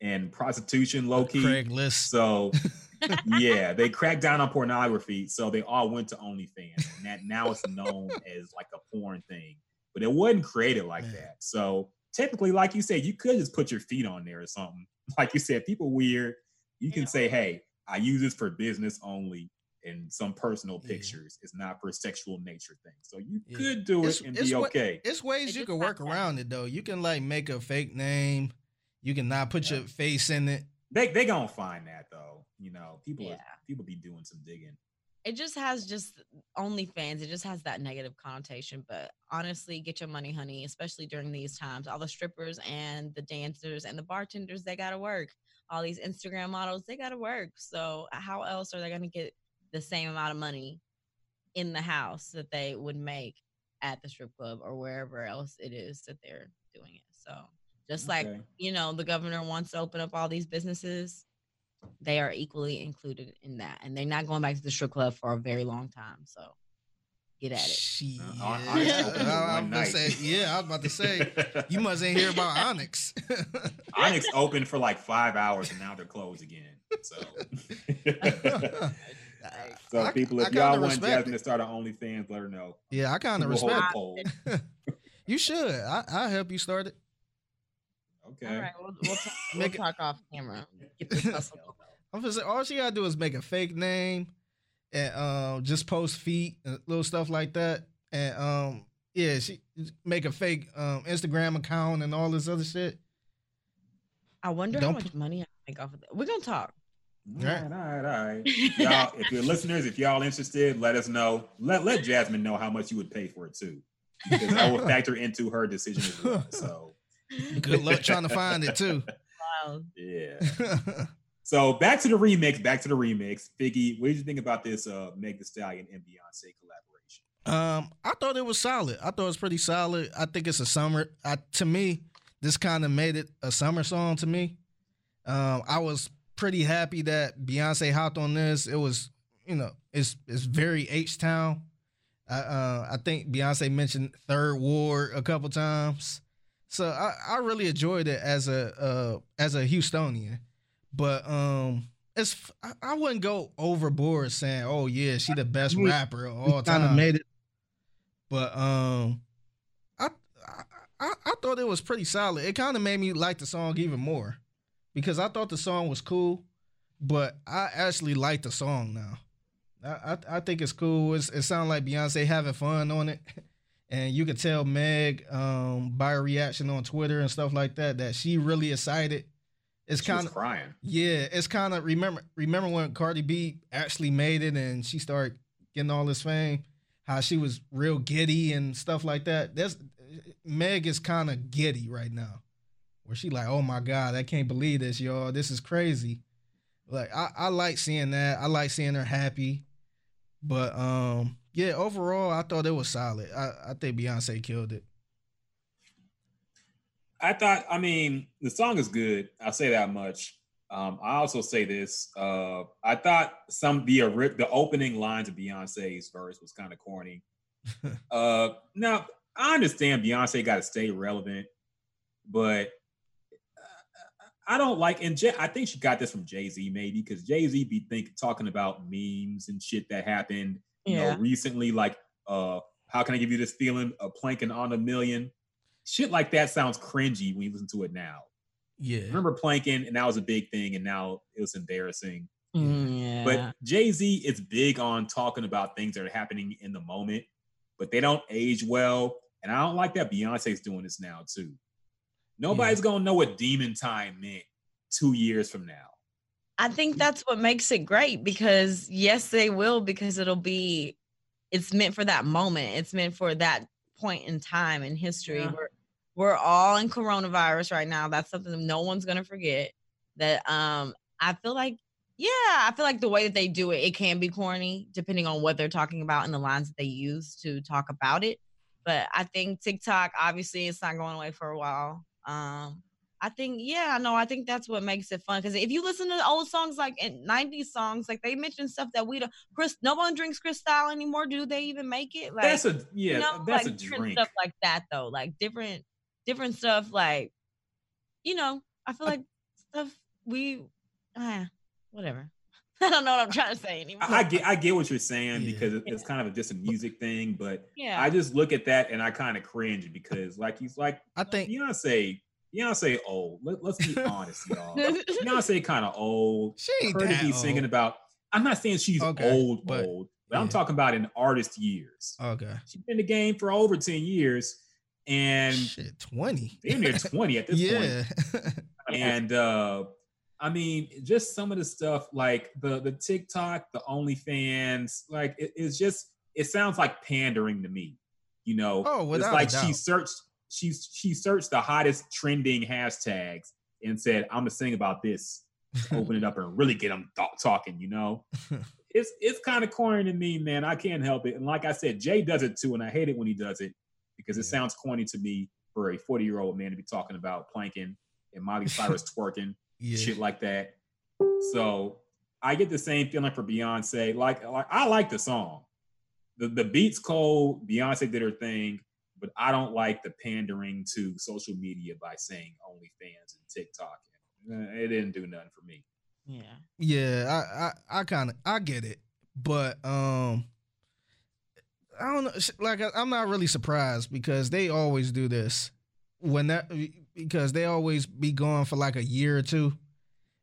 and prostitution, low key. Craigslist. So yeah, they cracked down on pornography, so they all went to OnlyFans, and that now it's known as like a porn thing. But it wasn't created like Man. that. So typically, like you said, you could just put your feet on there or something. Like you said, people weird. You can Yeah. say, "Hey, I use this for business only." And some personal Yeah. pictures. It's not for sexual nature things. So you Yeah. could do it It's- and it's be what- okay. It's ways It you can work has that. around it though. You can like make a fake name. You can not put Yeah. your face in it. They they gonna find that though. You know, people are- people be doing some digging. It just has just OnlyFans. It just has that negative connotation. But honestly, get your money, honey, especially during these times. All the strippers and the dancers and the bartenders, they gotta work. All these Instagram models, they gotta work. So how else are they gonna get the same amount of money in the house that they would make at the strip club or wherever else it is that they're doing it? So just like you know, the governor wants to open up all these businesses. They are equally included in that, and they're not going back to the strip club for a very long time. So get at it. Uh, Onyx Yeah, opened for I- I was gonna say- yeah, I was about to say you must ain't hear about Onyx. Onyx opened for like five hours and now they're closed again. So, so I- people, I if y'all want Jasmine it. to start an OnlyFans, let her know. Yeah, I kind of respect. a. You should. I I help you start it. Okay. All right, we'll, we'll, talk, we'll talk off camera. Get this going. I'm just saying, all she gotta do is make a fake name and um just post feet and little stuff like that. And um yeah, she make a fake um Instagram account and all this other shit. I wonder Don't how much money I make off of that. We're gonna talk. All right, all right, all right. Y'all, if you're listeners, if y'all interested, let us know. Let let Jasmine know how much you would pay for it too, because that will factor into her decision as well. So Good luck trying to find it too. Wow. yeah. So back to the remix. Back to the remix. Figgy, what did you think about this uh, Meg Thee Stallion and Beyonce collaboration? Um, I thought it was solid. I thought it was pretty solid. I think it's a summer. I, to me, this kind of made it a summer song to me. Um, I was pretty happy that Beyonce hopped on this. It was, you know, it's it's very H Town. I uh, I think Beyonce mentioned Third Ward a couple times, so I, I really enjoyed it as a uh, as a Houstonian. But um, it's I, I wouldn't go overboard saying, "Oh yeah, she the best rapper of all kind of time." made it. But um, I, I I, I thought it was pretty solid. It kind of made me like the song even more because I thought the song was cool, but I actually like the song now. I I, I think it's cool. It's, it sounds like Beyonce having fun on it, and you could tell Meg um, by her reaction on Twitter and stuff like that that she really excited. It's kind of crying. yeah, it's kind of remember remember when Cardi B actually made it and she started getting all this fame, how she was real giddy and stuff like that. That's Meg is kind of giddy right now, where she like, oh my god, I can't believe this, y'all. This is crazy. Like I, I like seeing that. I like seeing her happy, but um, yeah, overall, I thought it was solid. I, I think Beyonce killed it. I thought, I mean, the song is good. I'll say that much. Um, I also say this. Uh, I thought some the the opening lines of Beyonce's verse was kind of corny. uh, now I understand Beyonce got to stay relevant, but uh, I don't like. And Jay, I think she got this from Jay Z maybe because Jay Z be think talking about memes and shit that happened, you Yeah. know, recently. Like, uh, how can I give you this feeling of planking on a million? Shit like that sounds cringy when you listen to it now. Yeah, Remember planking, and that was a big thing, and now it was embarrassing. Mm, yeah. But Jay Z is big on talking about things that are happening in the moment, but they don't age well. And I don't like that Beyonce's doing this now too. Nobody's gonna know what demon time meant two years from now. I think that's what makes it great because yes, they will because it'll be it's meant for that moment. It's meant for that point in time in history. Yeah. We're we're all in coronavirus right now. That's something that no one's gonna forget. That um I feel like yeah, I feel like the way that they do it, it can be corny depending on what they're talking about and the lines that they use to talk about it. But I think TikTok, obviously, it's not going away for a while. Um, I think, yeah, no, I think that's what makes it fun. Because if you listen to old songs like in 90s songs, like they mention stuff that we don't, Chris, no one drinks Cristal anymore. Do they even make it? Like, that's a yeah, you know, that's like a different drink. stuff like that, though. Like different, different stuff. Like, you know, I feel I- like stuff we, ah, whatever. I don't know what I'm trying to say anymore. I, I get I get what you're saying Yeah. because it- it's kind of just a music thing, but yeah. I just look at that and I kind of cringe because like he's like I think Beyonce, Beyonce old. Let, let's be honest, y'all. Beyonce kind of old. she ain't to that be singing about. I'm not saying she's Okay, old, but- old, but I'm talking about in artist years. Okay, She's been in the game for over 10 years and shit, twenty. damn near 20 at this yeah, point. And uh I mean, just some of the stuff like the the TikTok, the OnlyFans, like it- it's just it sounds like pandering to me. You know, Oh, it's like she searched she's she searched the hottest trending hashtags and said, "I'm gonna sing about this." Open it up and really get them th- talking. You know, it's it's kind of corny to me, man. I can't help it. And like I said, Jay does it too, and I hate it when he does it because it Yeah. sounds corny to me for a 40 year old man to be talking about planking and Miley Cyrus twerking, yeah. shit like that. So I get the same feeling for Beyonce. Like, like I like the song. The the beats cold. Beyonce did her thing, but I don't like the pandering to social media by saying OnlyFans and TikTok. Uh, It didn't do nothing for me. yeah. Yeah, I I, I kind of I get it, but um, I don't know. Like I, I'm not really surprised because they always do this when that because they always be gone for like a year or two,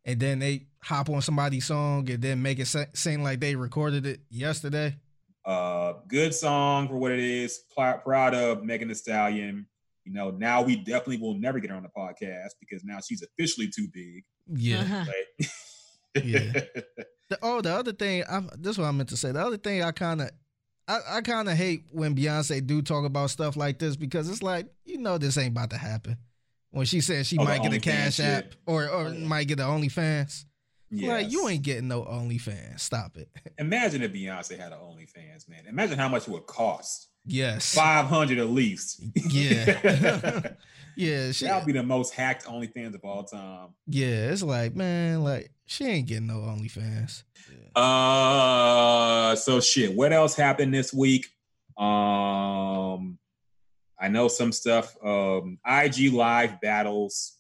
and then they hop on somebody's song and then make it se- seem like they recorded it yesterday. Uh, good song for what it is. Pl- proud of Megan Thee Stallion. You know, now we definitely will never get her on the podcast because now she's officially too big. Yeah. But Yeah. The, oh, the other thing, I, this is what I meant to say. The other thing I kind of, I, I kind of hate when Beyonce do talk about stuff like this because it's like you know this ain't about to happen. When she says she Oh, might get a OnlyFans Cash shit. App or or Oh, yeah. might get an OnlyFans, like you ain't getting no OnlyFans. Stop it. Imagine if Beyonce had an OnlyFans, man. Imagine how much it would cost. Yes. Five hundred at least. Yeah. Yeah. She. that would be the most hacked OnlyFans of all time. Yeah. It's like man, like she ain't getting no OnlyFans. Uh, so shit. What else happened this week? Um, I know some stuff. Um, IG live battles.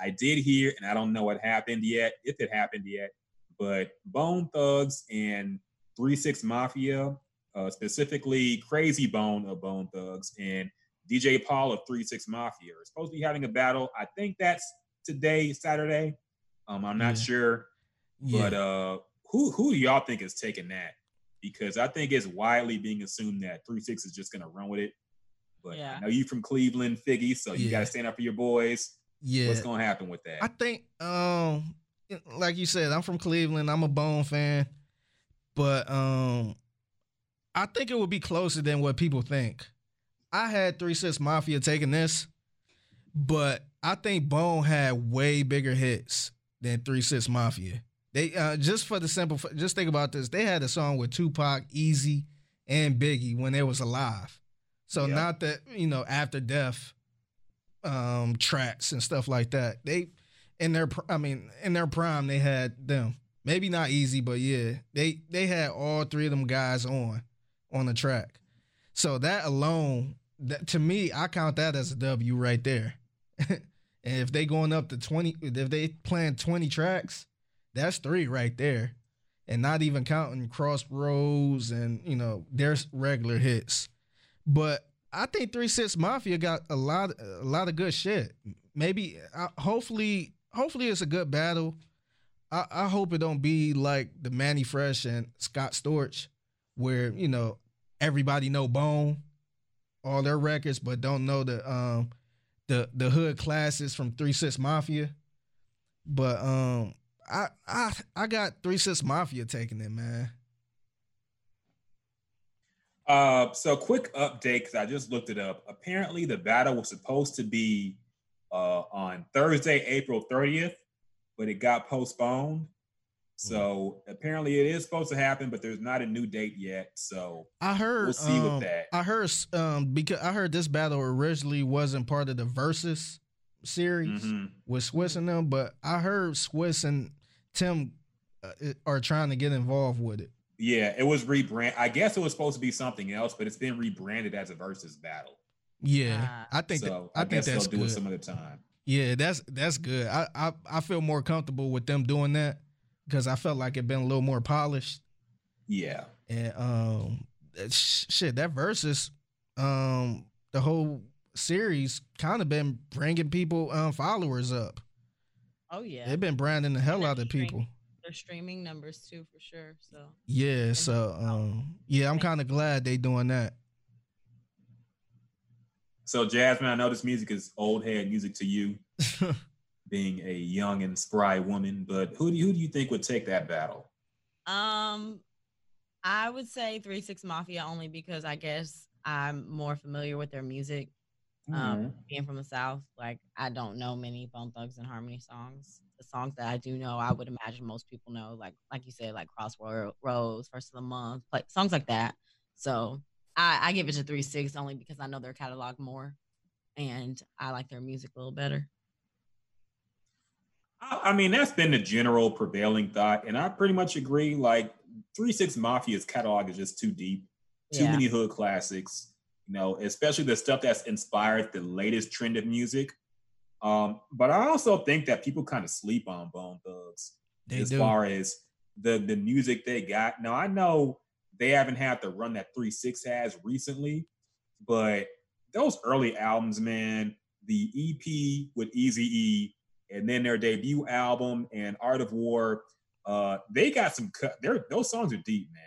I did hear, and I don't know what happened yet, if it happened yet. But Bone Thugs and Three Six Mafia, uh, specifically Krayzie Bone of Bone Thugs and DJ Paul of Three Six Mafia are supposed to be having a battle. I think that's today, Saturday. Um, I'm not Yeah. sure, Yeah. but uh, who who do y'all think is taking that? Because I think it's widely being assumed that Three Six is just gonna run with it. But Yeah. I know you from Cleveland, Figgy, so you Yeah. gotta stand up for your boys. Yeah. What's gonna happen with that? I think, um, like you said, I'm from Cleveland. I'm a Bone fan, but um, I think it would be closer than what people think. I had Three Six Mafia taking this, but I think Bone had way bigger hits than Three Six Mafia. They uh, just for the simple, just think about this. They had a song with Tupac, Eazy, and Biggie when they was alive. So Yeah. not that you know after death um tracks and stuff like that. They in their I mean in their prime they had them. Maybe not Eazy, but yeah, they they had all three of them guys on on the track. So that alone, that to me, I count that as a W right there. and if they going up to twenty, if they playing twenty tracks, that's three right there, and not even counting Crossroads and you know their regular hits. But I think Three Six Mafia got a lot, a lot of good shit. Maybe, hopefully, hopefully it's a good battle. I, I hope it don't be like the Mannie Fresh and Scott Storch, where you know everybody know Bone, all their records, but don't know the um the the hood classes from Three Six Mafia. But um, I I I got Three Six Mafia taking it, man. Uh, so quick update because I just looked it up. Apparently, the battle was supposed to be uh, on Thursday, April 30th, but it got postponed. So apparently, it is supposed to happen, but there's not a new date yet. So I heard. We'll see with um, that. I heard um because I heard this battle originally wasn't part of the versus series mhm. with Swizz and them, but I heard Swizz and Tim uh, are trying to get involved with it. Yeah, it was rebrand. I guess it was supposed to be something else, but it's been rebranded as a versus battle. Yeah, Ah. I think that, so I, I, think guess that's they'll do it good. some other time. Yeah, that's that's good. I, I I feel more comfortable with them doing that because I felt like it had been a little more polished. Yeah. And um, that sh- shit, that versus um the whole series kind of been bringing people um followers up. Oh yeah. They've been branding the hell out of stream- people. Their streaming numbers too, for sure. So Yeah, so um, yeah, I'm kind of glad they doing that. So Jasmine, I know this music is old head music to you, being a young and spry woman. But who do you, who do you think would take that battle? Um, I would say Three Six Mafia only because I guess I'm more familiar with their music. Um, being from the South, like I don't know many Bone Thugs and Harmony songs. The songs that I do know, I would imagine most people know, like like you said, like Crossroads, First of the Month, like songs like that. So I, I give it to Three Six only because I know their catalog more, and I like their music a little better. I, I mean, that's been the general prevailing thought, and I pretty much agree. Like Three Six Mafia's catalog is just too deep, too Yeah. many hood classics. You know, especially the stuff that's inspired the latest trend of music. Um, but I also think that people kind of sleep on Bone Thugs. They as do. far as the the music they got. Now I know they haven't had the run that Three Six has recently, but those early albums, man, the EP with Easy E, and then their debut album and Art of War, uh, they got some cut. They're, those songs are deep, man.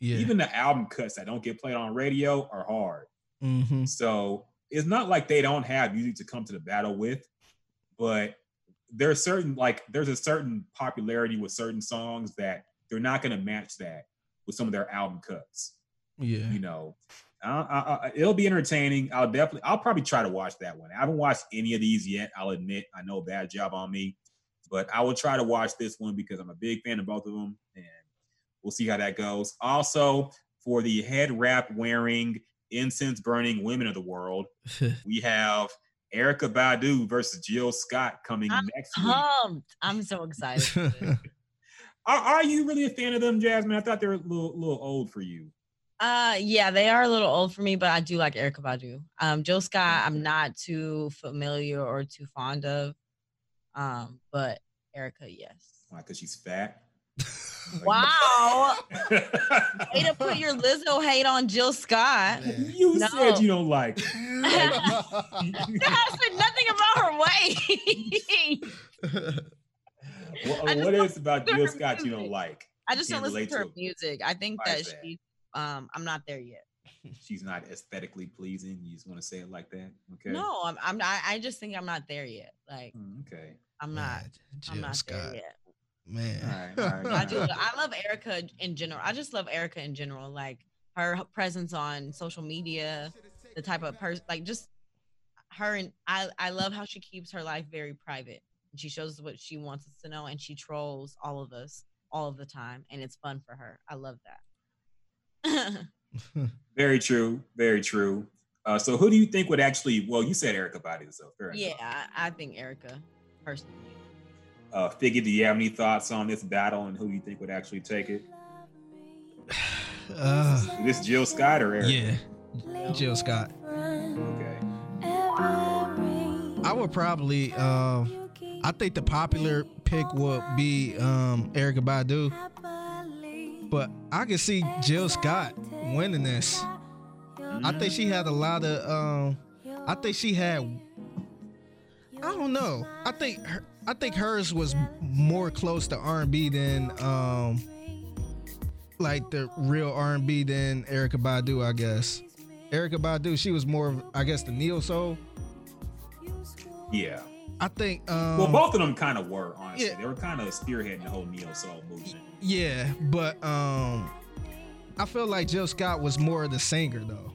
yeah. Even the album cuts that don't get played on radio are hard. mm-hmm. So it's not like they don't have music to come to the battle with, but there's certain like there's a certain popularity with certain songs that they're not going to match that with some of their album cuts. Yeah. You know, I, I, I, it'll be entertaining. I'll definitely, I'll probably try to watch that one. I haven't watched any of these yet. I'll admit, I know bad job on me, but I will try to watch this one because I'm a big fan of both of them, and we'll see how that goes. Also, for the head wrap wearing, incense burning women of the world, we have Erykah Badu versus Jill Scott coming I'm next week. Pumped! I'm so excited. Are, are you really a fan of them, Jasmine? I thought they were a little, little old for you. Uh, yeah, they are a little old for me, but I do like Erykah Badu. Um, Jill Scott, I'm not too familiar or too fond of. Um, but Erykah, yes. Why? Because she's fat. Wow. Way to put your Lizzo hate on Jill Scott. you No. said you don't like. it. I said nothing about her weight. What, I just what don't is about Jill her Scott you don't like? I just don't listen to her to music. I think Why that is that? she um I'm not there yet. She's not aesthetically pleasing. You just want to say it like that, okay? No, I'm I'm not I just think I'm not there yet. Like Mm, okay. I'm not Man, I'm Jill not there yet. Man. All right, all right, I do. I love Erykah in general. I just love Erykah in general. Like her presence on social media, the type of person, like just her. And I, I love how she keeps her life very private. She shows us what she wants us to know, and she trolls all of us all of the time, and it's fun for her. I love that. Very true. Very true. Uh, so who do you think would actually? Well, you said Erykah Badu, so fair yeah, enough. I, I think Erykah personally. Uh, Figgy, do you have any thoughts on this battle and who you think would actually take it? Uh, Is this Jill Scott or Erykah? yeah, Jill Scott. Okay. I would probably. Um, I think the popular pick would be um, Erykah Badu, but I can see Jill Scott winning this. I think she had a lot of. Um, I think she had. I don't know. I think her, I think hers was more close to R and B than um, like the real R and B than Erykah Badu. I guess Erykah Badu. She was more of I guess the neo soul. Yeah. I think. Um, Well, both of them kind of were, honestly. yeah. They were kind of spearheading the whole neo soul movement. Yeah, but um, I feel like Jill Scott was more of the singer though.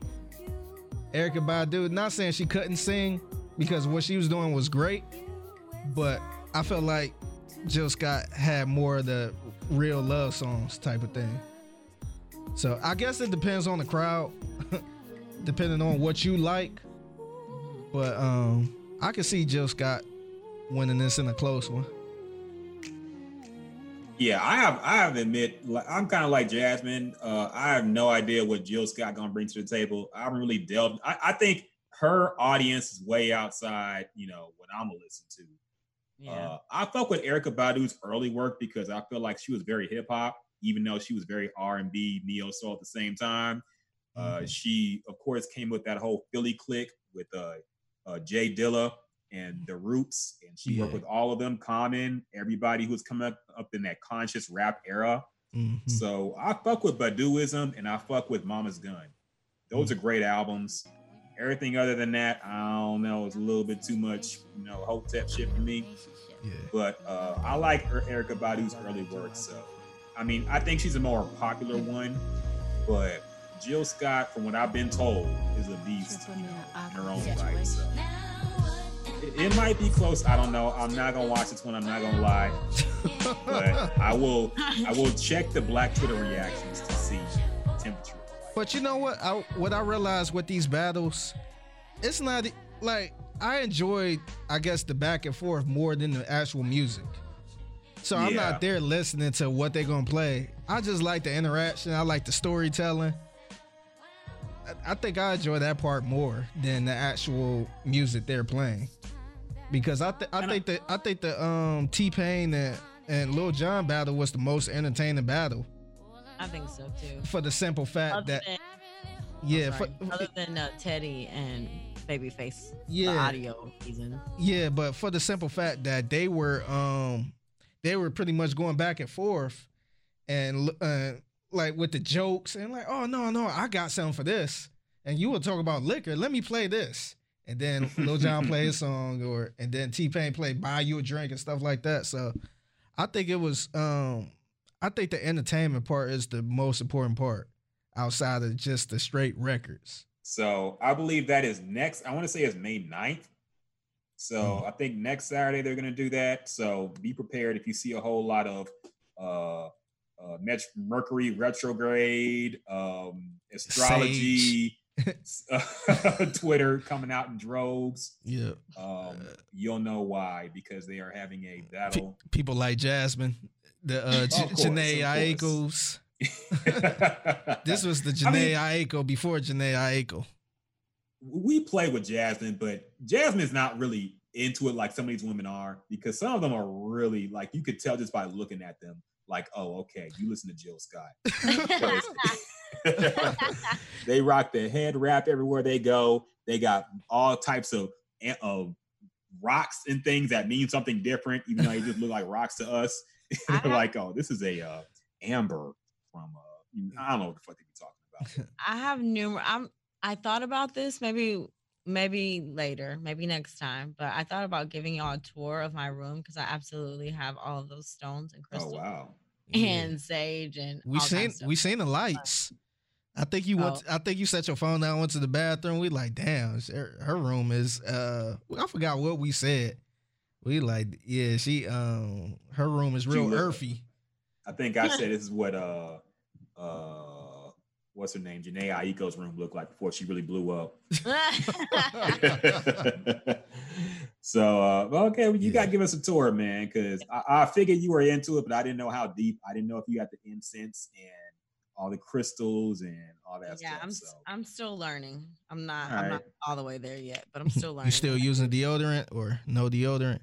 Erykah Badu, not saying she couldn't sing because what she was doing was great, but I felt like Jill Scott had more of the real love songs type of thing. So I guess it depends on the crowd, depending on what you like. But um, I could see Jill Scott winning this in a close one. Yeah, I have. I have admit, like, I'm kind of like Jasmine. Uh, I have no idea what Jill Scott gonna bring to the table. I haven't really delved. I, I think her audience is way outside. You know what I'm gonna listen to. Yeah. Uh, I fuck with Erykah Badu's early work because I feel like she was very hip hop, even though she was very R and B, neo soul at the same time. Uh, Mhm. She, of course, came with that whole Philly clique with uh, uh, J Dilla and the Roots, and she worked with all of them, Common, everybody who's coming up, up in that conscious rap era. Mhm. So I fuck with Baduism and I fuck with Mama's Gun. Those are great albums. Everything other than that, I don't know, it's a little bit too much, you know, hotep shit for me. Yeah. But uh, I like Er- Erykah Badu's early work. So, I mean, I think she's a more popular one, but Jill Scott, from what I've been told, is a beast you know, in her own right. So. It, it might be close. I don't know. I'm not gonna watch this one. I'm not gonna lie, but I will. I will check the Black Twitter reactions to see temperature. But you know what? I, what I realized with these battles, it's not like I enjoyed, I guess, the back and forth more than the actual music. So I'm not there listening to what they're gonna play. I just like the interaction. I like the storytelling. I, I think I enjoy that part more than the actual music they're playing, because I th- I And I- think that I think the um T Pain and and Lil Jon battle was the most entertaining battle I think so too. for the simple fact Other that than, yeah for, other than uh, Teddy and Babyface, the Yeah. audio season. Yeah, but for the simple fact that they were um they were pretty much going back and forth and uh, like with the jokes and like, oh no, no, I got something for this. And you will talk about liquor. Let me play this. And then Lil Jon play his song or and then T Pain play buy you a drink and stuff like that. So I think it was um I think the entertainment part is the most important part outside of just the straight records. So I believe that is next. I want to say it's May 9th. So I think next Saturday they're going to do that. So be prepared if you see a whole lot of uh, uh, Mercury retrograde, um, astrology, Twitter coming out in droves. Yeah. Um, you'll know why because they are having a Pe- battle. people like Jasmine, the uh, J- course, Jhené of Aikos. This was the I mean- Aiko before Jhené Aiko. we play with Jasmine, but Jasmine's not really into it like some of these women are because some of them are really like you could tell just by looking at them. like, oh, okay, you listen to Jill Scott. they rock the head wrap everywhere they go. They got all types of of rocks and things that mean something different, even though they just look like rocks to us. They're like, oh, this is a uh, amber from uh, I don't know what the fuck they be talking about. I have numerous. I'm. I thought about this maybe maybe later, maybe next time. But I thought about giving y'all a tour of my room because I absolutely have all of those stones and Oh crystals wow. and sage and We all seen we seen the lights. I think you went. Oh. I think you set your phone down, went to the bathroom. We like, damn, her, her room is. uh I forgot what we said. We like, yeah, she um, her room is real look- earthy. I think I said this is what uh uh what's her name? Jhené Aiko's room looked like before she really blew up. so uh well, okay, well, you gotta give us a tour, man, because I, I figured you were into it, but I didn't know how deep. I didn't know if you had the incense and all the crystals and all that yeah, stuff. I'm so s- I'm still learning. I'm not All I'm not all the way there yet, but I'm still learning. You still using deodorant or no deodorant?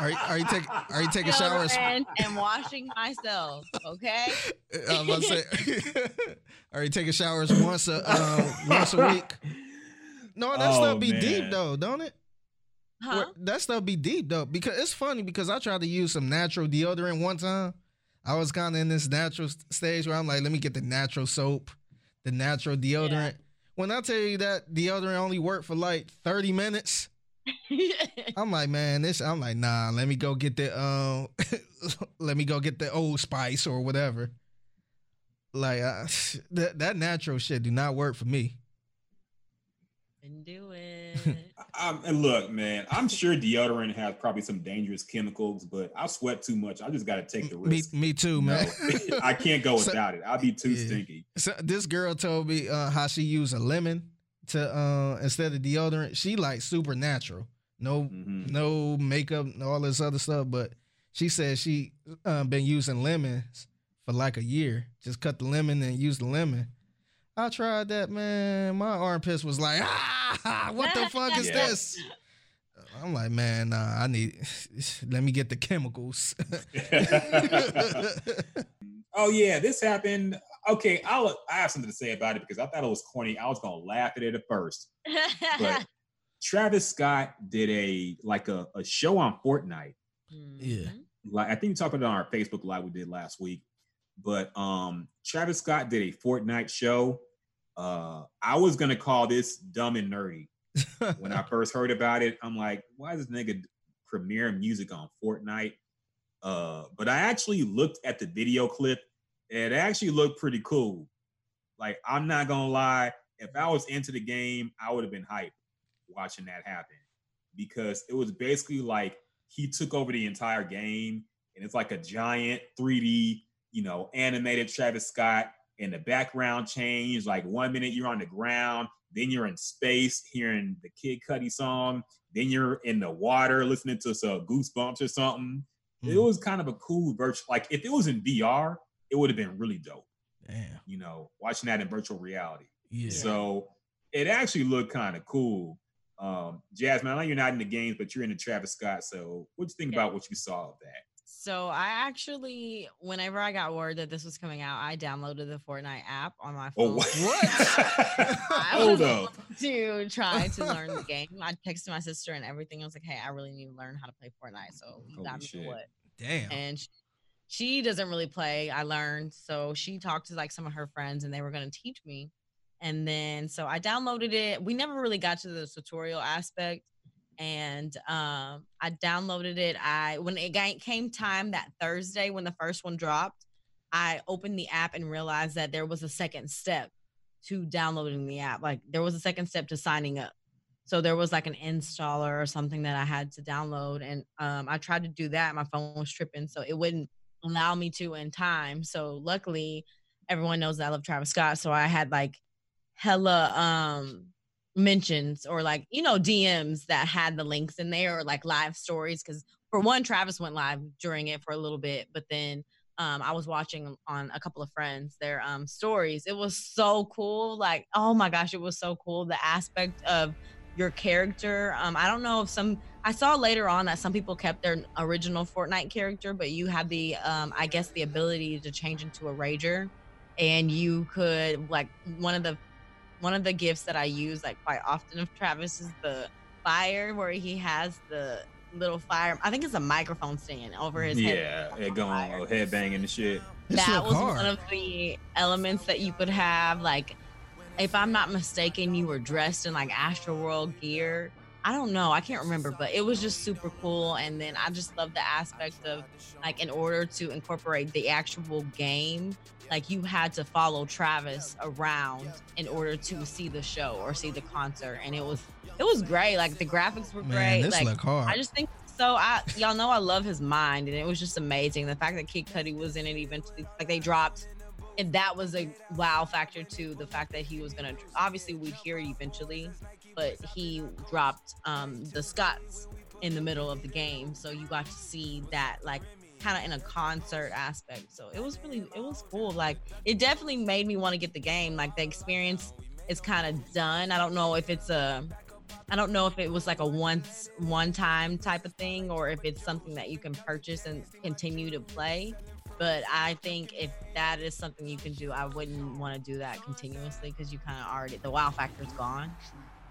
Are you, are you taking are you taking showers? Deodorant and washing myself. Okay. I was about to say, are you taking showers once a um, once a week? No, that Oh, stuff be deep though, don't it? Huh? Where- That stuff be deep though, because it's funny because I tried to use some natural deodorant one time. I was kind of in this natural stage where I'm like, let me get the natural soap, the natural deodorant. When I tell you that deodorant only worked for like 30 minutes, I'm like, man, this. I'm like, nah. Let me go get the um, let me go get the Old Spice or whatever. Like uh, that that natural shit do not work for me. Can do it. Um, and look, man, I'm sure deodorant has probably some dangerous chemicals, but I sweat too much. I just got to take the risk. me too, man. know? I can't go So- without it. I'll be too Yeah. stinky. So this girl told me uh, how she used a lemon to uh, instead of deodorant. She like super natural, no Mhm. no makeup, and all this other stuff. But she said she uh, been using lemons for like a year. Just cut the lemon and use the lemon. I tried that, man. My armpits was like, ah, what the fuck is Yeah. this? I'm like, man, nah, I need. Let me get the chemicals. oh yeah, this happened. Okay, I'll I have something to say about it because I thought it was corny. I was gonna laugh at it at first, but Travis Scott did a like a, a show on Fortnite. Yeah. Mhm. Like I think we talked about it on our Facebook live we did last week. But um Travis Scott did a Fortnite show. Uh I was gonna call this dumb and nerdy. when I first heard about it, I'm like, why is this nigga premiere music on Fortnite? Uh, but I actually looked at the video clip. and It actually looked pretty cool. Like, I'm not gonna lie, if I was into the game, I would have been hyped watching that happen because it was basically like he took over the entire game, and it's like a giant 3D, you know, animated Travis Scott, and the background change. Like one minute you're on the ground, then you're in space hearing the Kid Cudi song, then you're in the water listening to some Goosebumps or something. It Mm. was kind of a cool virtual. Like if it was in VR, it would have been really dope. Damn. You know, watching that in virtual reality. Yeah. So it actually looked kind of cool. Um, Jasmine, I know you're not in the games, but you're in the Travis Scott. So what do you think Yeah. about what you saw of that? So I actually, whenever I got word that this was coming out, I downloaded the Fortnite app on my phone. Oh, phone. what? I Hold was up. to try to learn the game. I texted my sister and everything. I was like, "Hey, I really need to learn how to play Fortnite." So you Holy got me shit. what? Damn. And she, she doesn't really play. I learned, so she talked to like some of her friends, and they were going to teach me. And then so I downloaded it. We never really got to the tutorial aspect, and um, I downloaded it. I when it came time that Thursday when the first one dropped, I opened the app and realized that there was a second step to downloading the app. Like there was a second step to signing up. So there was like an installer or something that I had to download, and um, I tried to do that. My phone was tripping, so it wouldn't allow me to in time. So luckily, everyone knows that I love Travis Scott, so I had like hella um mentions or like you know DMs that had the links in there or like live stories because for one, Travis went live during it for a little bit, but then um, I was watching on a couple of friends their um, stories. It was so cool. Like, oh my gosh, it was so cool. The aspect of your character. Um, I don't know if some I saw later on that some people kept their original Fortnite character, but you had the, um, I guess, the ability to change into a rager, and you could like one of the one of the gifts that I use like quite often of Travis is the fire where he has the little fire. I think it's a microphone stand over his head. Yeah, it going head banging and shit. This that look was hard. one of the elements that you could have. Like, if I'm not mistaken, you were dressed in like Astroworld gear. I don't know, I can't remember, but it was just super cool. And then I just love the aspect of like, in order to incorporate the actual game, like you had to follow Travis around in order to see the show or see the concert, and it was it was great. Like the graphics were Man, great. this like look hard. I just think so. I y'all know I love his mind, and it was just amazing. The fact that Kid Cudi was in it eventually, like they dropped, and that was a wow factor too. The fact that he was gonna obviously we'd hear it eventually, but he dropped um the Scotts in the middle of the game, so you got to see that like kind of in a concert aspect. So it was really it was cool. Like it definitely made me want to get the game. Like the experience is kind of done. I don't know if it's a I don't know if it was like a once one time type of thing or if it's something that you can purchase and continue to play. But I think if that is something you can do, I wouldn't want to do that continuously because you kind of already the wow factor's gone.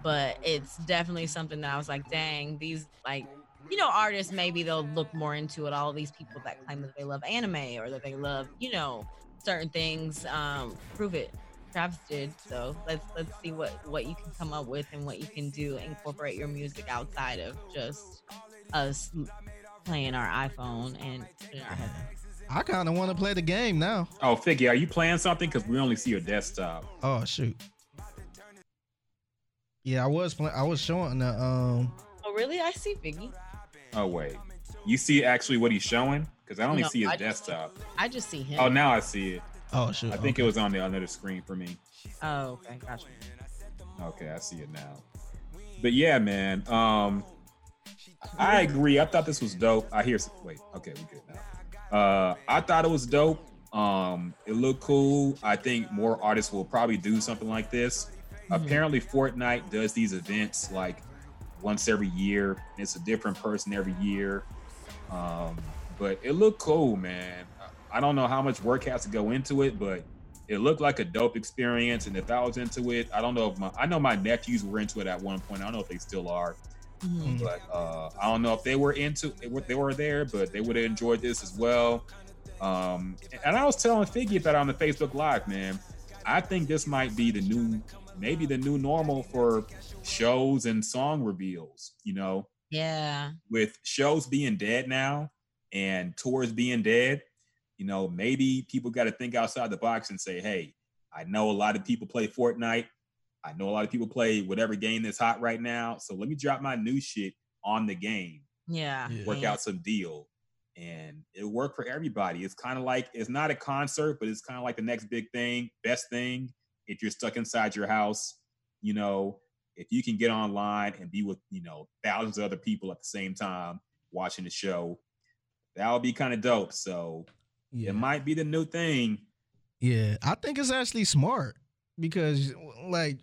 But it's definitely something that I was like, dang, these like you know, artists maybe they'll look more into it. All these people that claim that they love anime or that they love, you know, certain things. Um, prove it. Travis did. So let's let's see what what you can come up with and what you can do. Incorporate your music outside of just us playing our iPhone and putting our headphones. I kind of want to play the game now. Oh, Figgy, are you playing something? Because we only see your desktop. Oh shoot. Yeah, I was playing. I was showing the um. Oh really? I see Biggie. Oh wait, you see actually what he's showing? Because I only No, see his I just- desktop. I just see him. Oh, now I see it. Oh shoot. I think okay. it was on the other screen for me. Oh, okay, gotcha. Okay, I see it now. But yeah, man. Um, I agree. I thought this was dope. I hear. Wait. Okay, we good now. Uh, I thought it was dope. Um, it looked cool. I think more artists will probably do something like this. Mhm. Apparently, Fortnite does these events like once every year. and It's a different person every year. Um, but it looked cool, man. I don't know how much work has to go into it, but it looked like a dope experience. And if I was into it, I don't know if my I know my nephews were into it at one point. I don't know if they still are, Mhm. but uh, I don't know if they were into it. They were there, but they would have enjoyed this as well. Um, and I was telling Figgy that on the Facebook Live, man. I think this might be the new, maybe the new normal for shows and song reveals. You know, Yeah. with shows being dead now and tours being dead, you know, maybe people got to think outside the box and say, hey, I know a lot of people play Fortnite. I know a lot of people play whatever game that's hot right now. So let me drop my new shit on the game, Yeah. Yeah. work out some deal. And it'll work for everybody. It's kind of like it's not a concert, but it's kind of like the next big thing, best thing. If you're stuck inside your house, you know, if you can get online and be with, you know, thousands of other people at the same time watching the show, that would be kind of dope. So Yeah. it might be the new thing. Yeah, I think it's actually smart because like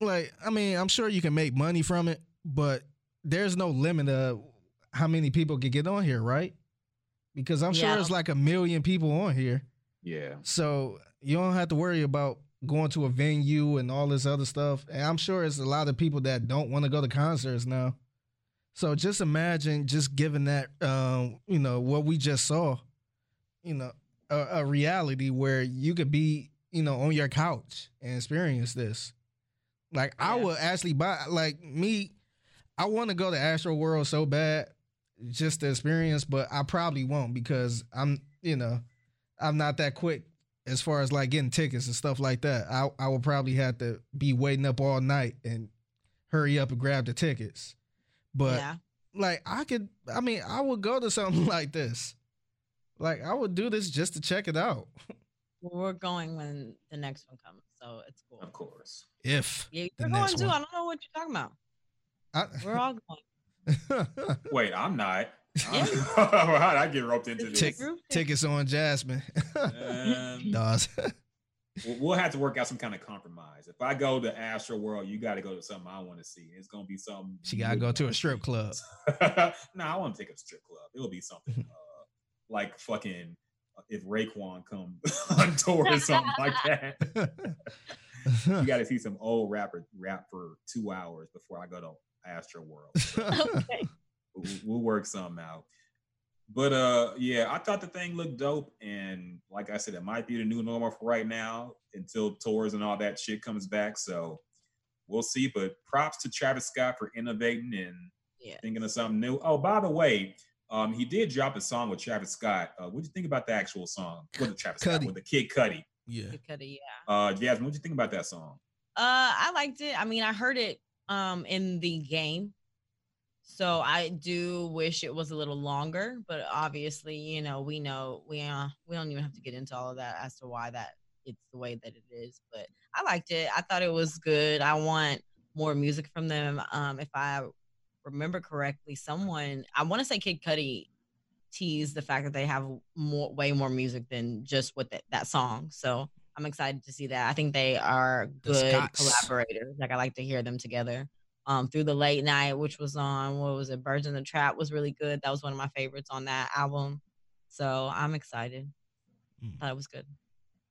like I mean, I'm sure you can make money from it, but there's no limit of how many people can get on here, right? Because I'm Yeah, sure don't- it's like a million people on here. Yeah. So you don't have to worry about going to a venue and all this other stuff. And I'm sure it's a lot of people that don't want to go to concerts now. So just imagine just giving that, um, you know, what we just saw, you know, a, a reality where you could be, you know, on your couch and experience this. Like I Yeah. would actually buy, like me, I want to go to Astroworld so bad, just to experience, but I probably won't because I'm, you know, I'm not that quick as far as like getting tickets and stuff like that. I I will probably have to be waiting up all night and hurry up and grab the tickets. But yeah. like I could I mean, I would go to something like this. Like I would do this just to check it out. Well, we're going when the next one comes, so it's cool. Of course. If Yeah, you're going next too. one. I don't know what you're talking about. I, We're all going. Wait, I'm not. Yeah. How did I get roped into this? Tick- tickets on Jasmine. Um, Dawes. We'll- We'll have to work out some kind of compromise. If I go to Astroworld, you got to go to something I want to see. It's gonna be something. She gotta go to a strip club. no, I want to take a strip club. It'll be something uh, like fucking uh, if Raekwon come on tour or something like that. You got to see some old rapper rap for two hours before I go to Astroworld. okay. We'll, we'll work something out. But uh, yeah, I thought the thing looked dope, and like I said, it might be the new normal for right now until tours and all that shit comes back. So we'll see. But props to Travis Scott for innovating and Yeah. thinking of something new. Oh, by the way, um, he did drop a song with Travis Scott. Uh, what'd you think about the actual song with the Travis Scott with the Kid Cudi? yeah. Good Cudi, yeah. Uh, Jasmine, what'd you think about that song? Uh, I liked it. I mean, I heard it um in the game, so I do wish it was a little longer. But obviously, you know, we know we uh we don't even have to get into all of that as to why that it's the way that it is. But I liked it. I thought it was good. I want more music from them. Um, if I remember correctly, someone I want to say Kid Cudi teased the fact that they have more way more music than just with that, that song. So I'm excited to see that. I think they are good Scotts. collaborators. Like I like to hear them together. Um, through the late night, which was on what was it? Birds in the Trap was really good. That was one of my favorites on that album. So I'm excited. Mm. Thought it was good.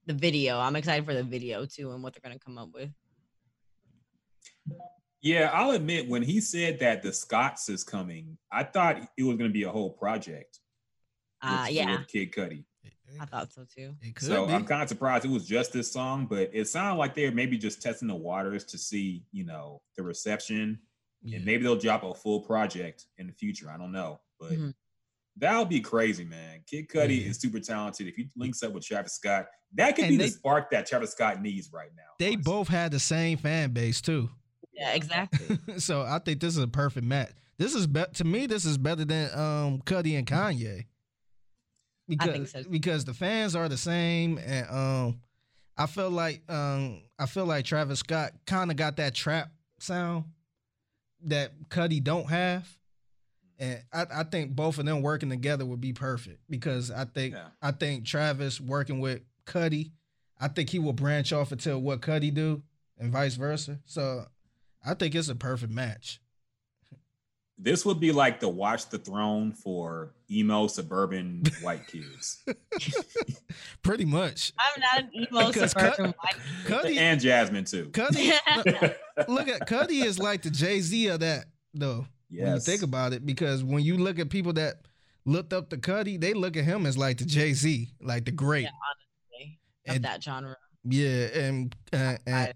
The video, I'm excited for the video too and what they're gonna come up with. Yeah, I'll admit when he said that the Scotts is coming, I thought it was going to be a whole project. Uh, with- yeah, with Kid Cudi. I thought so too. It could So be. I'm kind of surprised it was just this song, but it sounded like they're maybe just testing the waters to see, you know, the reception, yeah. and maybe they'll drop a full project in the future. I don't know, but Mhm. that would be crazy, man. Kid Cudi Yeah. is super talented. If he links up with Travis Scott, that could And be they- the spark that Travis Scott needs right now. they honestly. both had the same fan base too. Yeah, exactly. so I think this is a perfect match. This is be- to me. This is better than um Cudi and Kanye. Because, think so, because the fans are the same, and um, I feel like um, I feel like Travis Scott kind of got that trap sound that Cudi don't have, and I, I think both of them working together would be perfect because I think Yeah. I think Travis working with Cudi, I think he will branch off into what Cudi do, and vice versa. So I think it's a perfect match. This would be like the Watch the Throne for emo suburban white kids. Pretty much. I'm not an emo Because suburban Cudi, and Jasmine too. Cudi, white. look at Cudi is like the Jay Z of that though. When you think about it, because when you look at people that looked up to Cudi, they look at him as like the Jay Z, like the great. Yeah, honestly, of And- that genre. Yeah, and, uh, and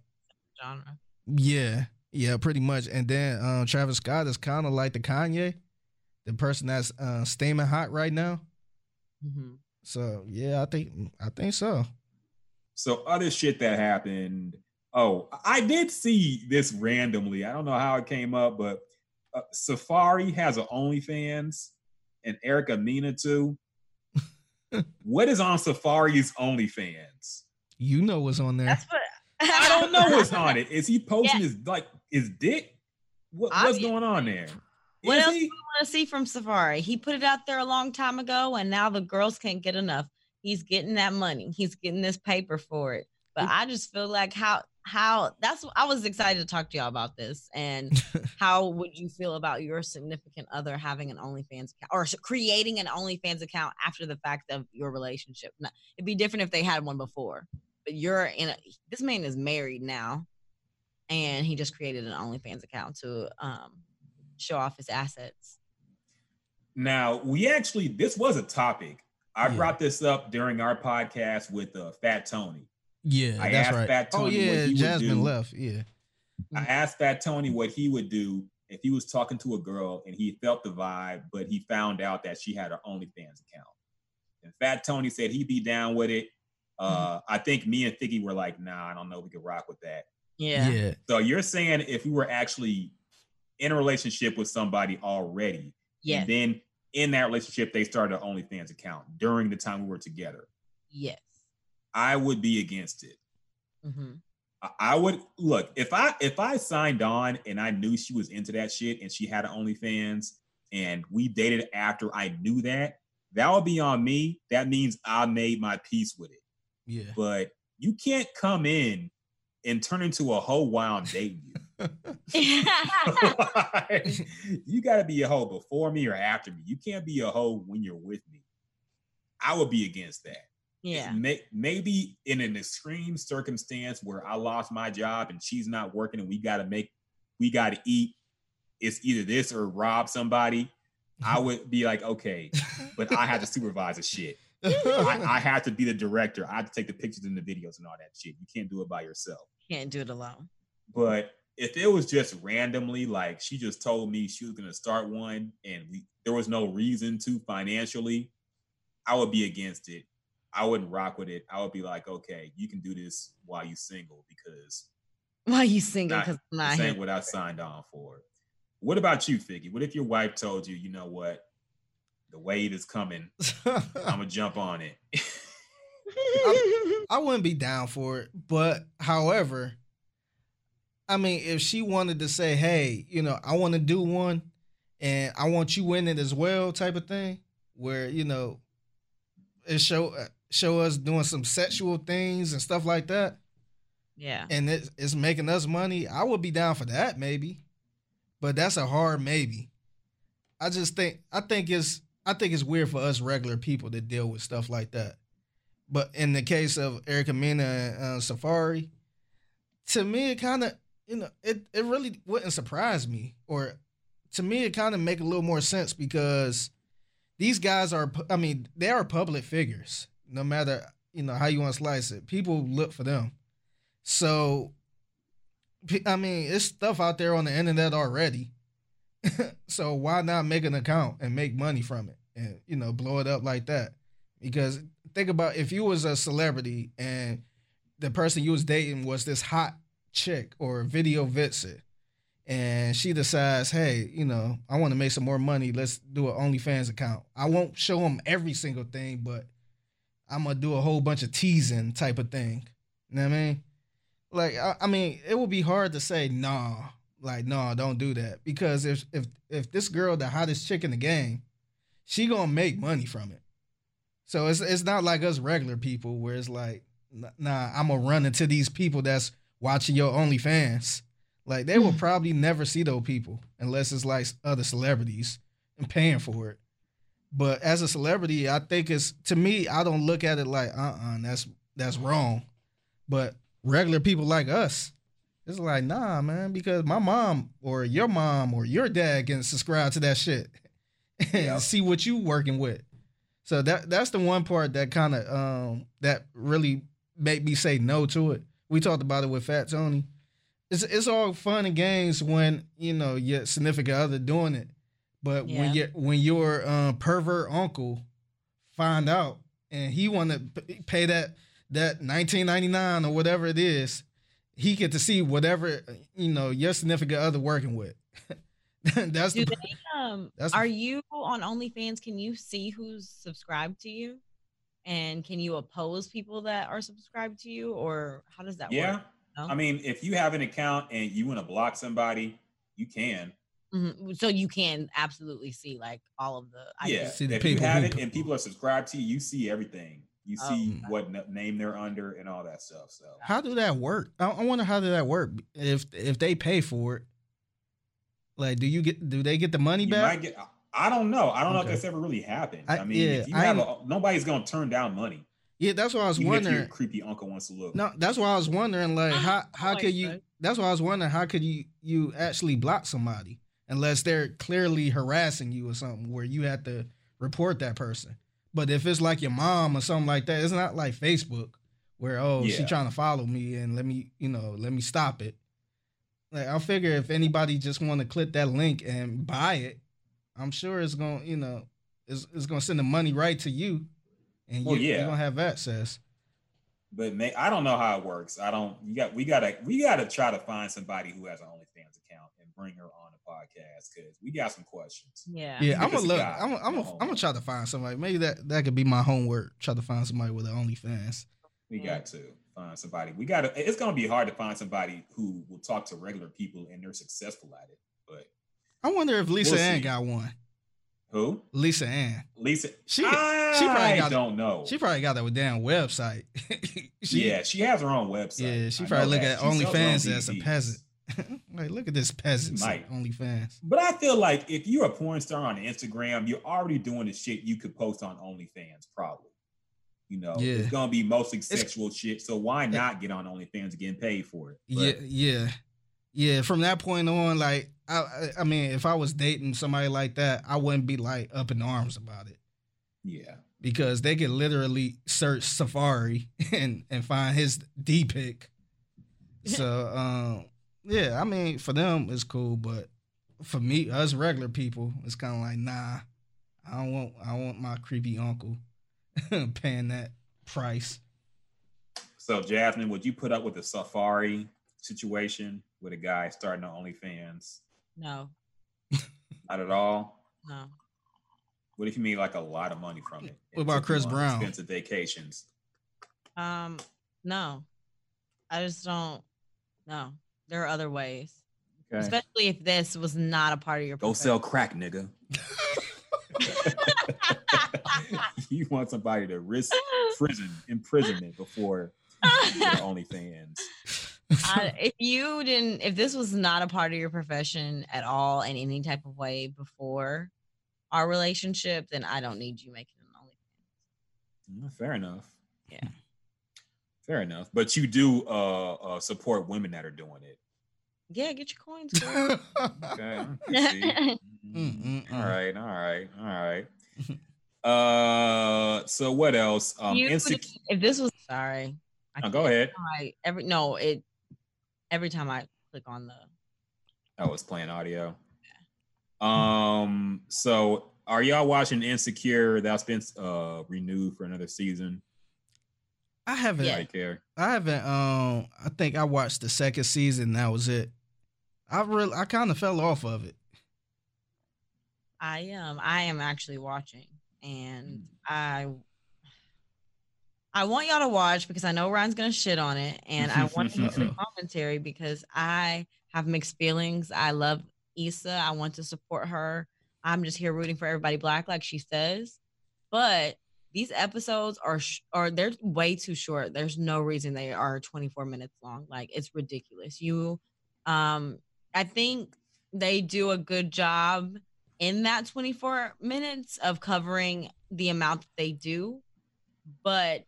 Genre. yeah, yeah, pretty much. And then um, Travis Scott is kind of like the Kanye, the person that's uh, steaming hot right now. Mhm. So yeah, I think I think so. So other shit that happened. Oh, I did see this randomly. I don't know how it came up, but uh, Safaree has an OnlyFans, and Erica Mena too. what is on Safaree's OnlyFans? You know what's on there. That's what I don't know what's on it. Is he posting Yeah. his like his dick? What, what's going on there? What Is else he? do you want to see from Safaree? He put it out there a long time ago, and now the girls can't get enough. He's getting that money. He's getting this paper for it. But I just feel like how how that's I was excited to talk to y'all about this. And how would you feel about your significant other having an OnlyFans account or creating an OnlyFans account after the fact of your relationship? Now, it'd be different if they had one before. But you're in a this man is married now, and he just created an OnlyFans account to um show off his assets. Now we actually this was a topic. I Yeah. brought this up during our podcast with uh, Fat Tony. yeah, I that's asked right. Fat oh Tony what yeah, he would Jasmine do. left. Yeah, I asked Fat Tony what he would do if he was talking to a girl and he felt the vibe, but he found out that she had her OnlyFans account. And Fat Tony said he'd be down with it. Uh, I think me and Figgy were like, nah, I don't know if we could rock with that. Yeah. yeah, So you're saying if we were actually in a relationship with somebody already, Yes. and then in that relationship they started an OnlyFans account during the time we were together, Yes. I would be against it. hmm I- I would look if I if I signed on and I knew she was into that shit and she had an OnlyFans and we dated after I knew that, that would be on me. That means I made my peace with it. yeah. But you can't come in and turn into a hoe while I'm dating you. Like, you got to be a hoe before me or after me. You can't be a hoe when you're with me. I would be against that. yeah. May, maybe in an extreme circumstance where I lost my job and she's not working and we got to make, we got to eat. It's either this or rob somebody. I would be like, okay, but I had to supervise the shit. I, I have to be the director. I have to take the pictures and the videos and all that shit. You can't do it by yourself. Can't do it alone. But if it was just randomly, like she just told me she was gonna start one and we there was no reason to financially, I would be against it. I wouldn't rock with it. I would be like, okay, you can do this while you single because Why you single? Because I'm not ain't what I signed on for. What about you, Figgy? What if your wife told you, you know what, the wave is coming, I'm gonna jump on it. I wouldn't be down for it. But however, I mean, if she wanted to say, hey, you know, I want to do one and I want you in it as well, type of thing, where, you know, it show uh, show us doing some sexual things and stuff like that, yeah. and it's, it's making us money, I would be down for that, maybe. But that's a hard maybe. I just think I think it's I think it's weird for us regular people to deal with stuff like that. But in the case of Erica Mena and uh, Safaree, to me it kind of you know it it really wouldn't surprise me, or to me it kind of make a little more sense because these guys are I mean they are public figures. No matter you know how you want to slice it, people look for them. So, I mean, it's stuff out there on the internet already. so why not make an account and make money from it and you know blow it up like that? Because think about if you was a celebrity and the person you was dating was this hot chick or video vixen, and she decides, hey, you know, I want to make some more money. Let's do an OnlyFans account. I won't show them every single thing, but I'm gonna do a whole bunch of teasing type of thing. You know what I mean? Like, I, I mean, it would be hard to say nah, like no, don't do that because if if if this girl the hottest chick in the game, she gonna make money from it. So it's it's not like us regular people where it's like, nah, I'm gonna run into these people that's watching your OnlyFans. Like they will probably never see those people unless it's like other celebrities and paying for it. But as a celebrity, I think it's to me, I don't look at it like uh uh that's that's wrong. But regular people like us, it's like, nah, man, because my mom or your mom or your dad can subscribe to that shit and Yeah. see what you working with. So that that's the one part that kind of um that really made me say no to it. We talked about it with Fat Tony. It's it's all fun and games when you know your significant other doing it, but Yeah. when you when your um, pervert uncle find out and he want to pay that that nineteen ninety nine or whatever it is, he get to see whatever you know your significant other working with. that's Do the they um That's- are you on OnlyFans? Can you see who's subscribed to you? And can you oppose people that are subscribed to you or how does that yeah. work? No? I mean, if you have an account and you want to block somebody, you can. Mhm. So you can absolutely see like all of the Yeah. See the if you people have who- it and people are subscribed to you, you see everything. You Oh, see okay. what n- name they're under and all that stuff. So How do that work? I, I wonder how did that work. If if they pay for it, like, do you get do they get the money you back? might get. I don't know. I don't know if that's ever really happened. I- I, mean, yeah, if you I have a, nobody's gonna turn down money. yeah, that's what I was Even if your wondering. creepy uncle wants to look. No, that's why I was wondering. Like, how how Like could you? that. That's why I was wondering how could you you actually block somebody unless they're clearly harassing you or something where you have to report that person. But if it's like your mom or something like that, it's not like Facebook where oh she trying to follow me and let me you know let me stop it. Like I figure if anybody just want to click that link and buy it, I'm sure it's gonna you know it's it's gonna send the money right to you, and Well, you, yeah. you're gonna have access. But may, I don't know how it works. I don't. You got. We gotta. We gotta try to find somebody who has an OnlyFans account and bring her on podcast because we got some questions. Yeah. Yeah, I'm gonna look. I'm gonna, I'm gonna, I'm gonna try to find somebody. Maybe that that could be my homework. Try to find somebody with an OnlyFans. We Yeah. got to find somebody. We got to. It's gonna be hard to find somebody who will talk to regular people and they're successful at it. But I wonder if Lisa We'll Ann see. got one. Who? Lisa Ann. Lisa. She- I she probably got- don't know. She probably got that with damn website. she, yeah, she has her own website. yeah. She I probably look that. at She sells OnlyFans as a peasant. like, look at this peasant. Might. OnlyFans. But I feel like if you're a porn star on Instagram, you're already doing the shit you could post on OnlyFans, probably. You know, Yeah. it's gonna be mostly sexual shit. So why not get on OnlyFans and getting paid for it? Yeah, But yeah, yeah. From that point on, like, I, I, I mean, if I was dating somebody like that, I wouldn't be like up in arms about it yeah. because they could literally search Safaree and and find his D pic. So, um, yeah, I mean, for them it's cool, but for me, us regular people, it's kind of like, nah, I don't want, I want my creepy uncle paying that price. So Jasmine, would you put up with the Safaree situation with a guy starting on OnlyFans? No, Not at all. no. What if you made like a lot of money from it? What about Chris on Brown? Expensive vacations. Um, no. I just don't. No, there are other ways. Okay. Especially if this was not a part of your. Go sell crack, nigga. you want somebody to risk prison imprisonment before OnlyFans. I, if you didn't, if this was not a part of your profession at all in any type of way before our relationship, then I don't need you making an OnlyFans. Mm, Fair enough. Yeah. Fair enough. But you do uh, uh support women that are doing it. Yeah, get your coins. girl. Okay. I can see. Mm, Mm, mm, All right, all right, all right. Uh so what else? Um You insec- if this was sorry, I Oh, go ahead. I, every no, it every time I click on the I was playing audio. Um, so are y'all watching Insecure? That's been uh renewed for another season. I haven't. Yeah. I care. I haven't. Um, I think I watched the second season. That was it. I really, I kind of fell off of it. I am I am actually watching and I I want y'all to watch because I know Ryan's gonna shit on it and I want to hear the commentary because I have mixed feelings. I love Issa. I want to support her. I'm just here rooting for everybody black, like she says. But these episodes are sh- are they're way too short. There's no reason they are 24 minutes long. Like it's ridiculous. You um I think they do a good job in that 24 minutes of covering the amount that they do but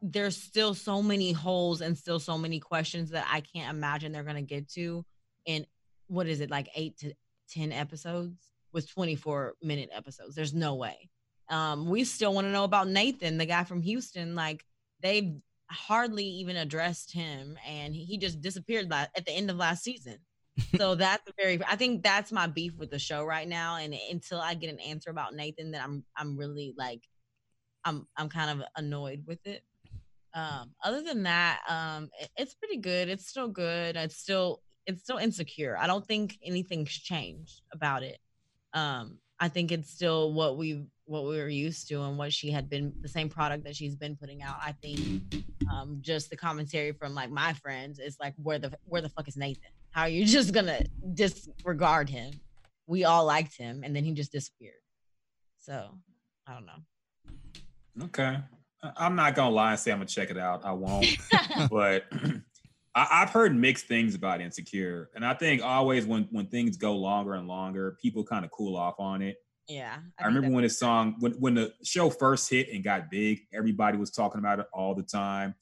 there's still so many holes and still so many questions that I can't imagine they're going to get to in what is it like 8 to 10 episodes with 24 minute episodes there's no way um we still want to know about Nathan the guy from Houston like they hardly even addressed him and he, he just disappeared la- at the end of last season. So that's very i think that's my beef with the show right now and until i get an answer about nathan then i'm i'm really like i'm i'm kind of annoyed with it. Um other than that um it- it's pretty good. It's still good. It's still it's still insecure. I don't think anything's changed about it. Um i think it's still what we what we were used to and what she had been the same product that she's been putting out i think um just the commentary from like my friends is like where the where the fuck is nathan how are you just gonna disregard him we all liked him and then he just disappeared so i don't know Okay. I'm not gonna lie and say I'm gonna check it out. I won't. but I, I've heard mixed things about Insecure, and I think always when when things go longer and longer, people kind of cool off on it. yeah I remember when this song, when when the show first hit and got big, everybody was talking about it all the time,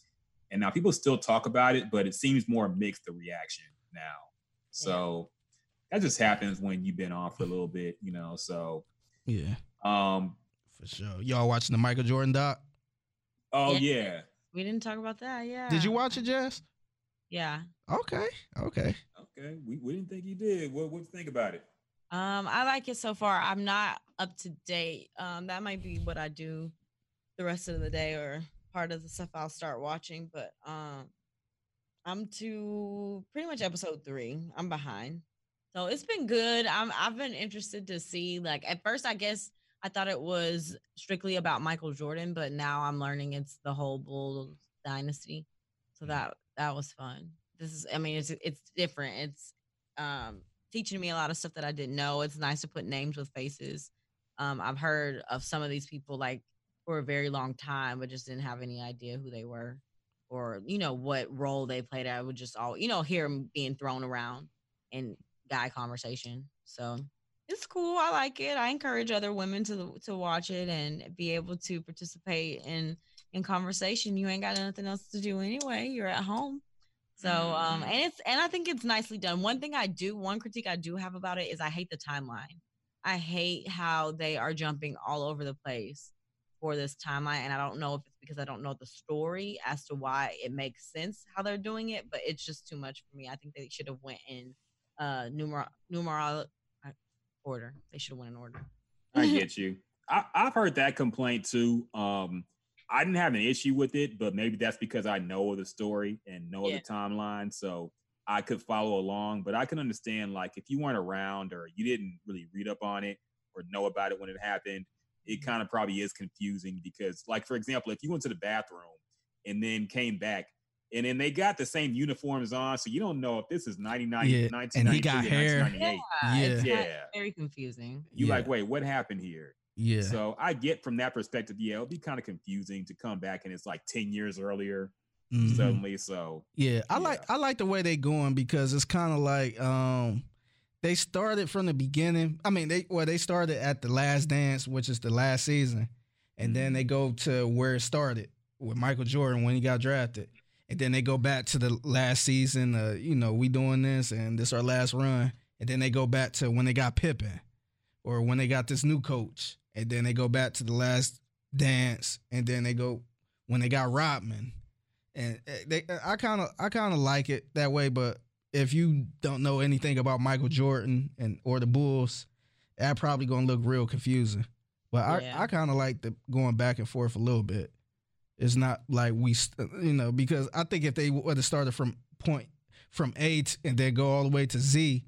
and now people still talk about it, but it seems more mixed the reaction now. So that just happens when you've been on for a little bit, you know. So, Yeah, um, for sure. Y'all watching the Michael Jordan doc? oh Yeah. yeah, we didn't talk about that yeah Did you watch it, Jess? Yeah Okay, okay. okay, we, we didn't think you did. What what you think about it? Um, I like it so far. I'm not up to date. Um, that might be what I do the rest of the day or part of the stuff I'll start watching. But um, I'm to pretty much episode three. I'm behind, so it's been good. I'm I've been interested to see. Like at first, I guess I thought it was strictly about Michael Jordan, but now I'm learning it's the whole Bulls dynasty. So that that was fun. This is, I mean, it's it's different. It's um teaching me a lot of stuff that I didn't know. It's nice to put names with faces. Um, I've heard of some of these people like for a very long time, but just didn't have any idea who they were or you know what role they played. I would just all you know hear them being thrown around in guy conversation. So it's cool. I like it. I encourage other women to to watch it and be able to participate in in conversation. You ain't got nothing else to do anyway. You're at home. So um and it's and I think it's nicely done. One thing I do, one critique I do have about it is I hate the timeline. I hate how they are jumping all over the place for this timeline and I don't know if it's because I don't know the story as to why it makes sense how they're doing it, but it's just too much for me. I think they should have went in uh numeral numeral uh, order. They should have went in order. I get you. I, I've heard that complaint too. Um, I didn't have an issue with it, but maybe that's because I know of the story and know Yeah. the timeline, so I could follow along. But I can understand, like, if you weren't around or you didn't really read up on it or know about it when it happened, it mm-hmm. kind of probably is confusing because, like, for example, if you went to the bathroom and then came back. And then they got the same uniforms on, so you don't know if this is 99, Yeah, and he got or hair. 1998. Yeah. it's Yeah. very confusing. You Yeah. like, wait, what happened here? Yeah. So I get from that perspective, yeah, it'll be kind of confusing to come back and it's like 10 years earlier Mhm. suddenly. So Yeah, I like I like the way they're going because it's kind of like um they started from the beginning. I mean, they well they started at the last dance, which is the last season, and then they go to where it started with Michael Jordan when he got drafted, and then they go back to the last season. Uh, you know, we doing this, and this our last run, and then they go back to when they got Pippen, or when they got this new coach, and then they go back to the last dance, and then they go when they got Rodman and uh, they I kind of I kind of like it that way. But if you don't know anything about Michael Jordan and or the Bulls, that probably gonna look real confusing. But Yeah. I I kind of like the going back and forth a little bit. It's not like we you know because I think if they would have started from point from A and then go all the way to Z.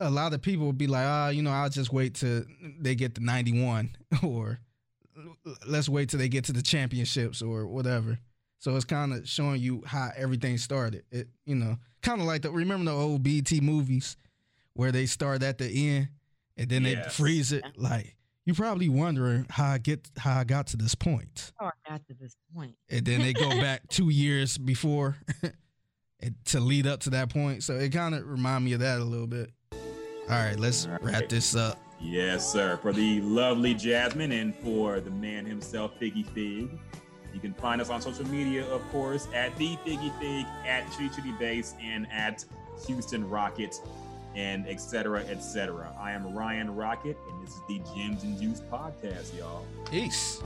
A lot of people would be like, ah, you know, I'll just wait till they get to 91 or let's wait till they get to the championships or whatever. So it's kind of showing you how everything started. It, you know, kind of like the remember the old BT movies where they start at the end and then they freeze it. Like you're probably wondering how I get how I got to this point, How I got to this point. and then they go back two years before and to lead up to that point. So it kind of remind me of that a little bit. All right, let's All wrap this up. yes, sir. For the lovely Jasmine and for the man himself, Figgy Fig. You can find us on social media, of course, at the Figgy Fig, at Chitty Chitty Base, and at Houston Rocket, and etc. cetera, et cetera. I am Ryan Rocket, and this is the Gems and Juice podcast, y'all. Peace.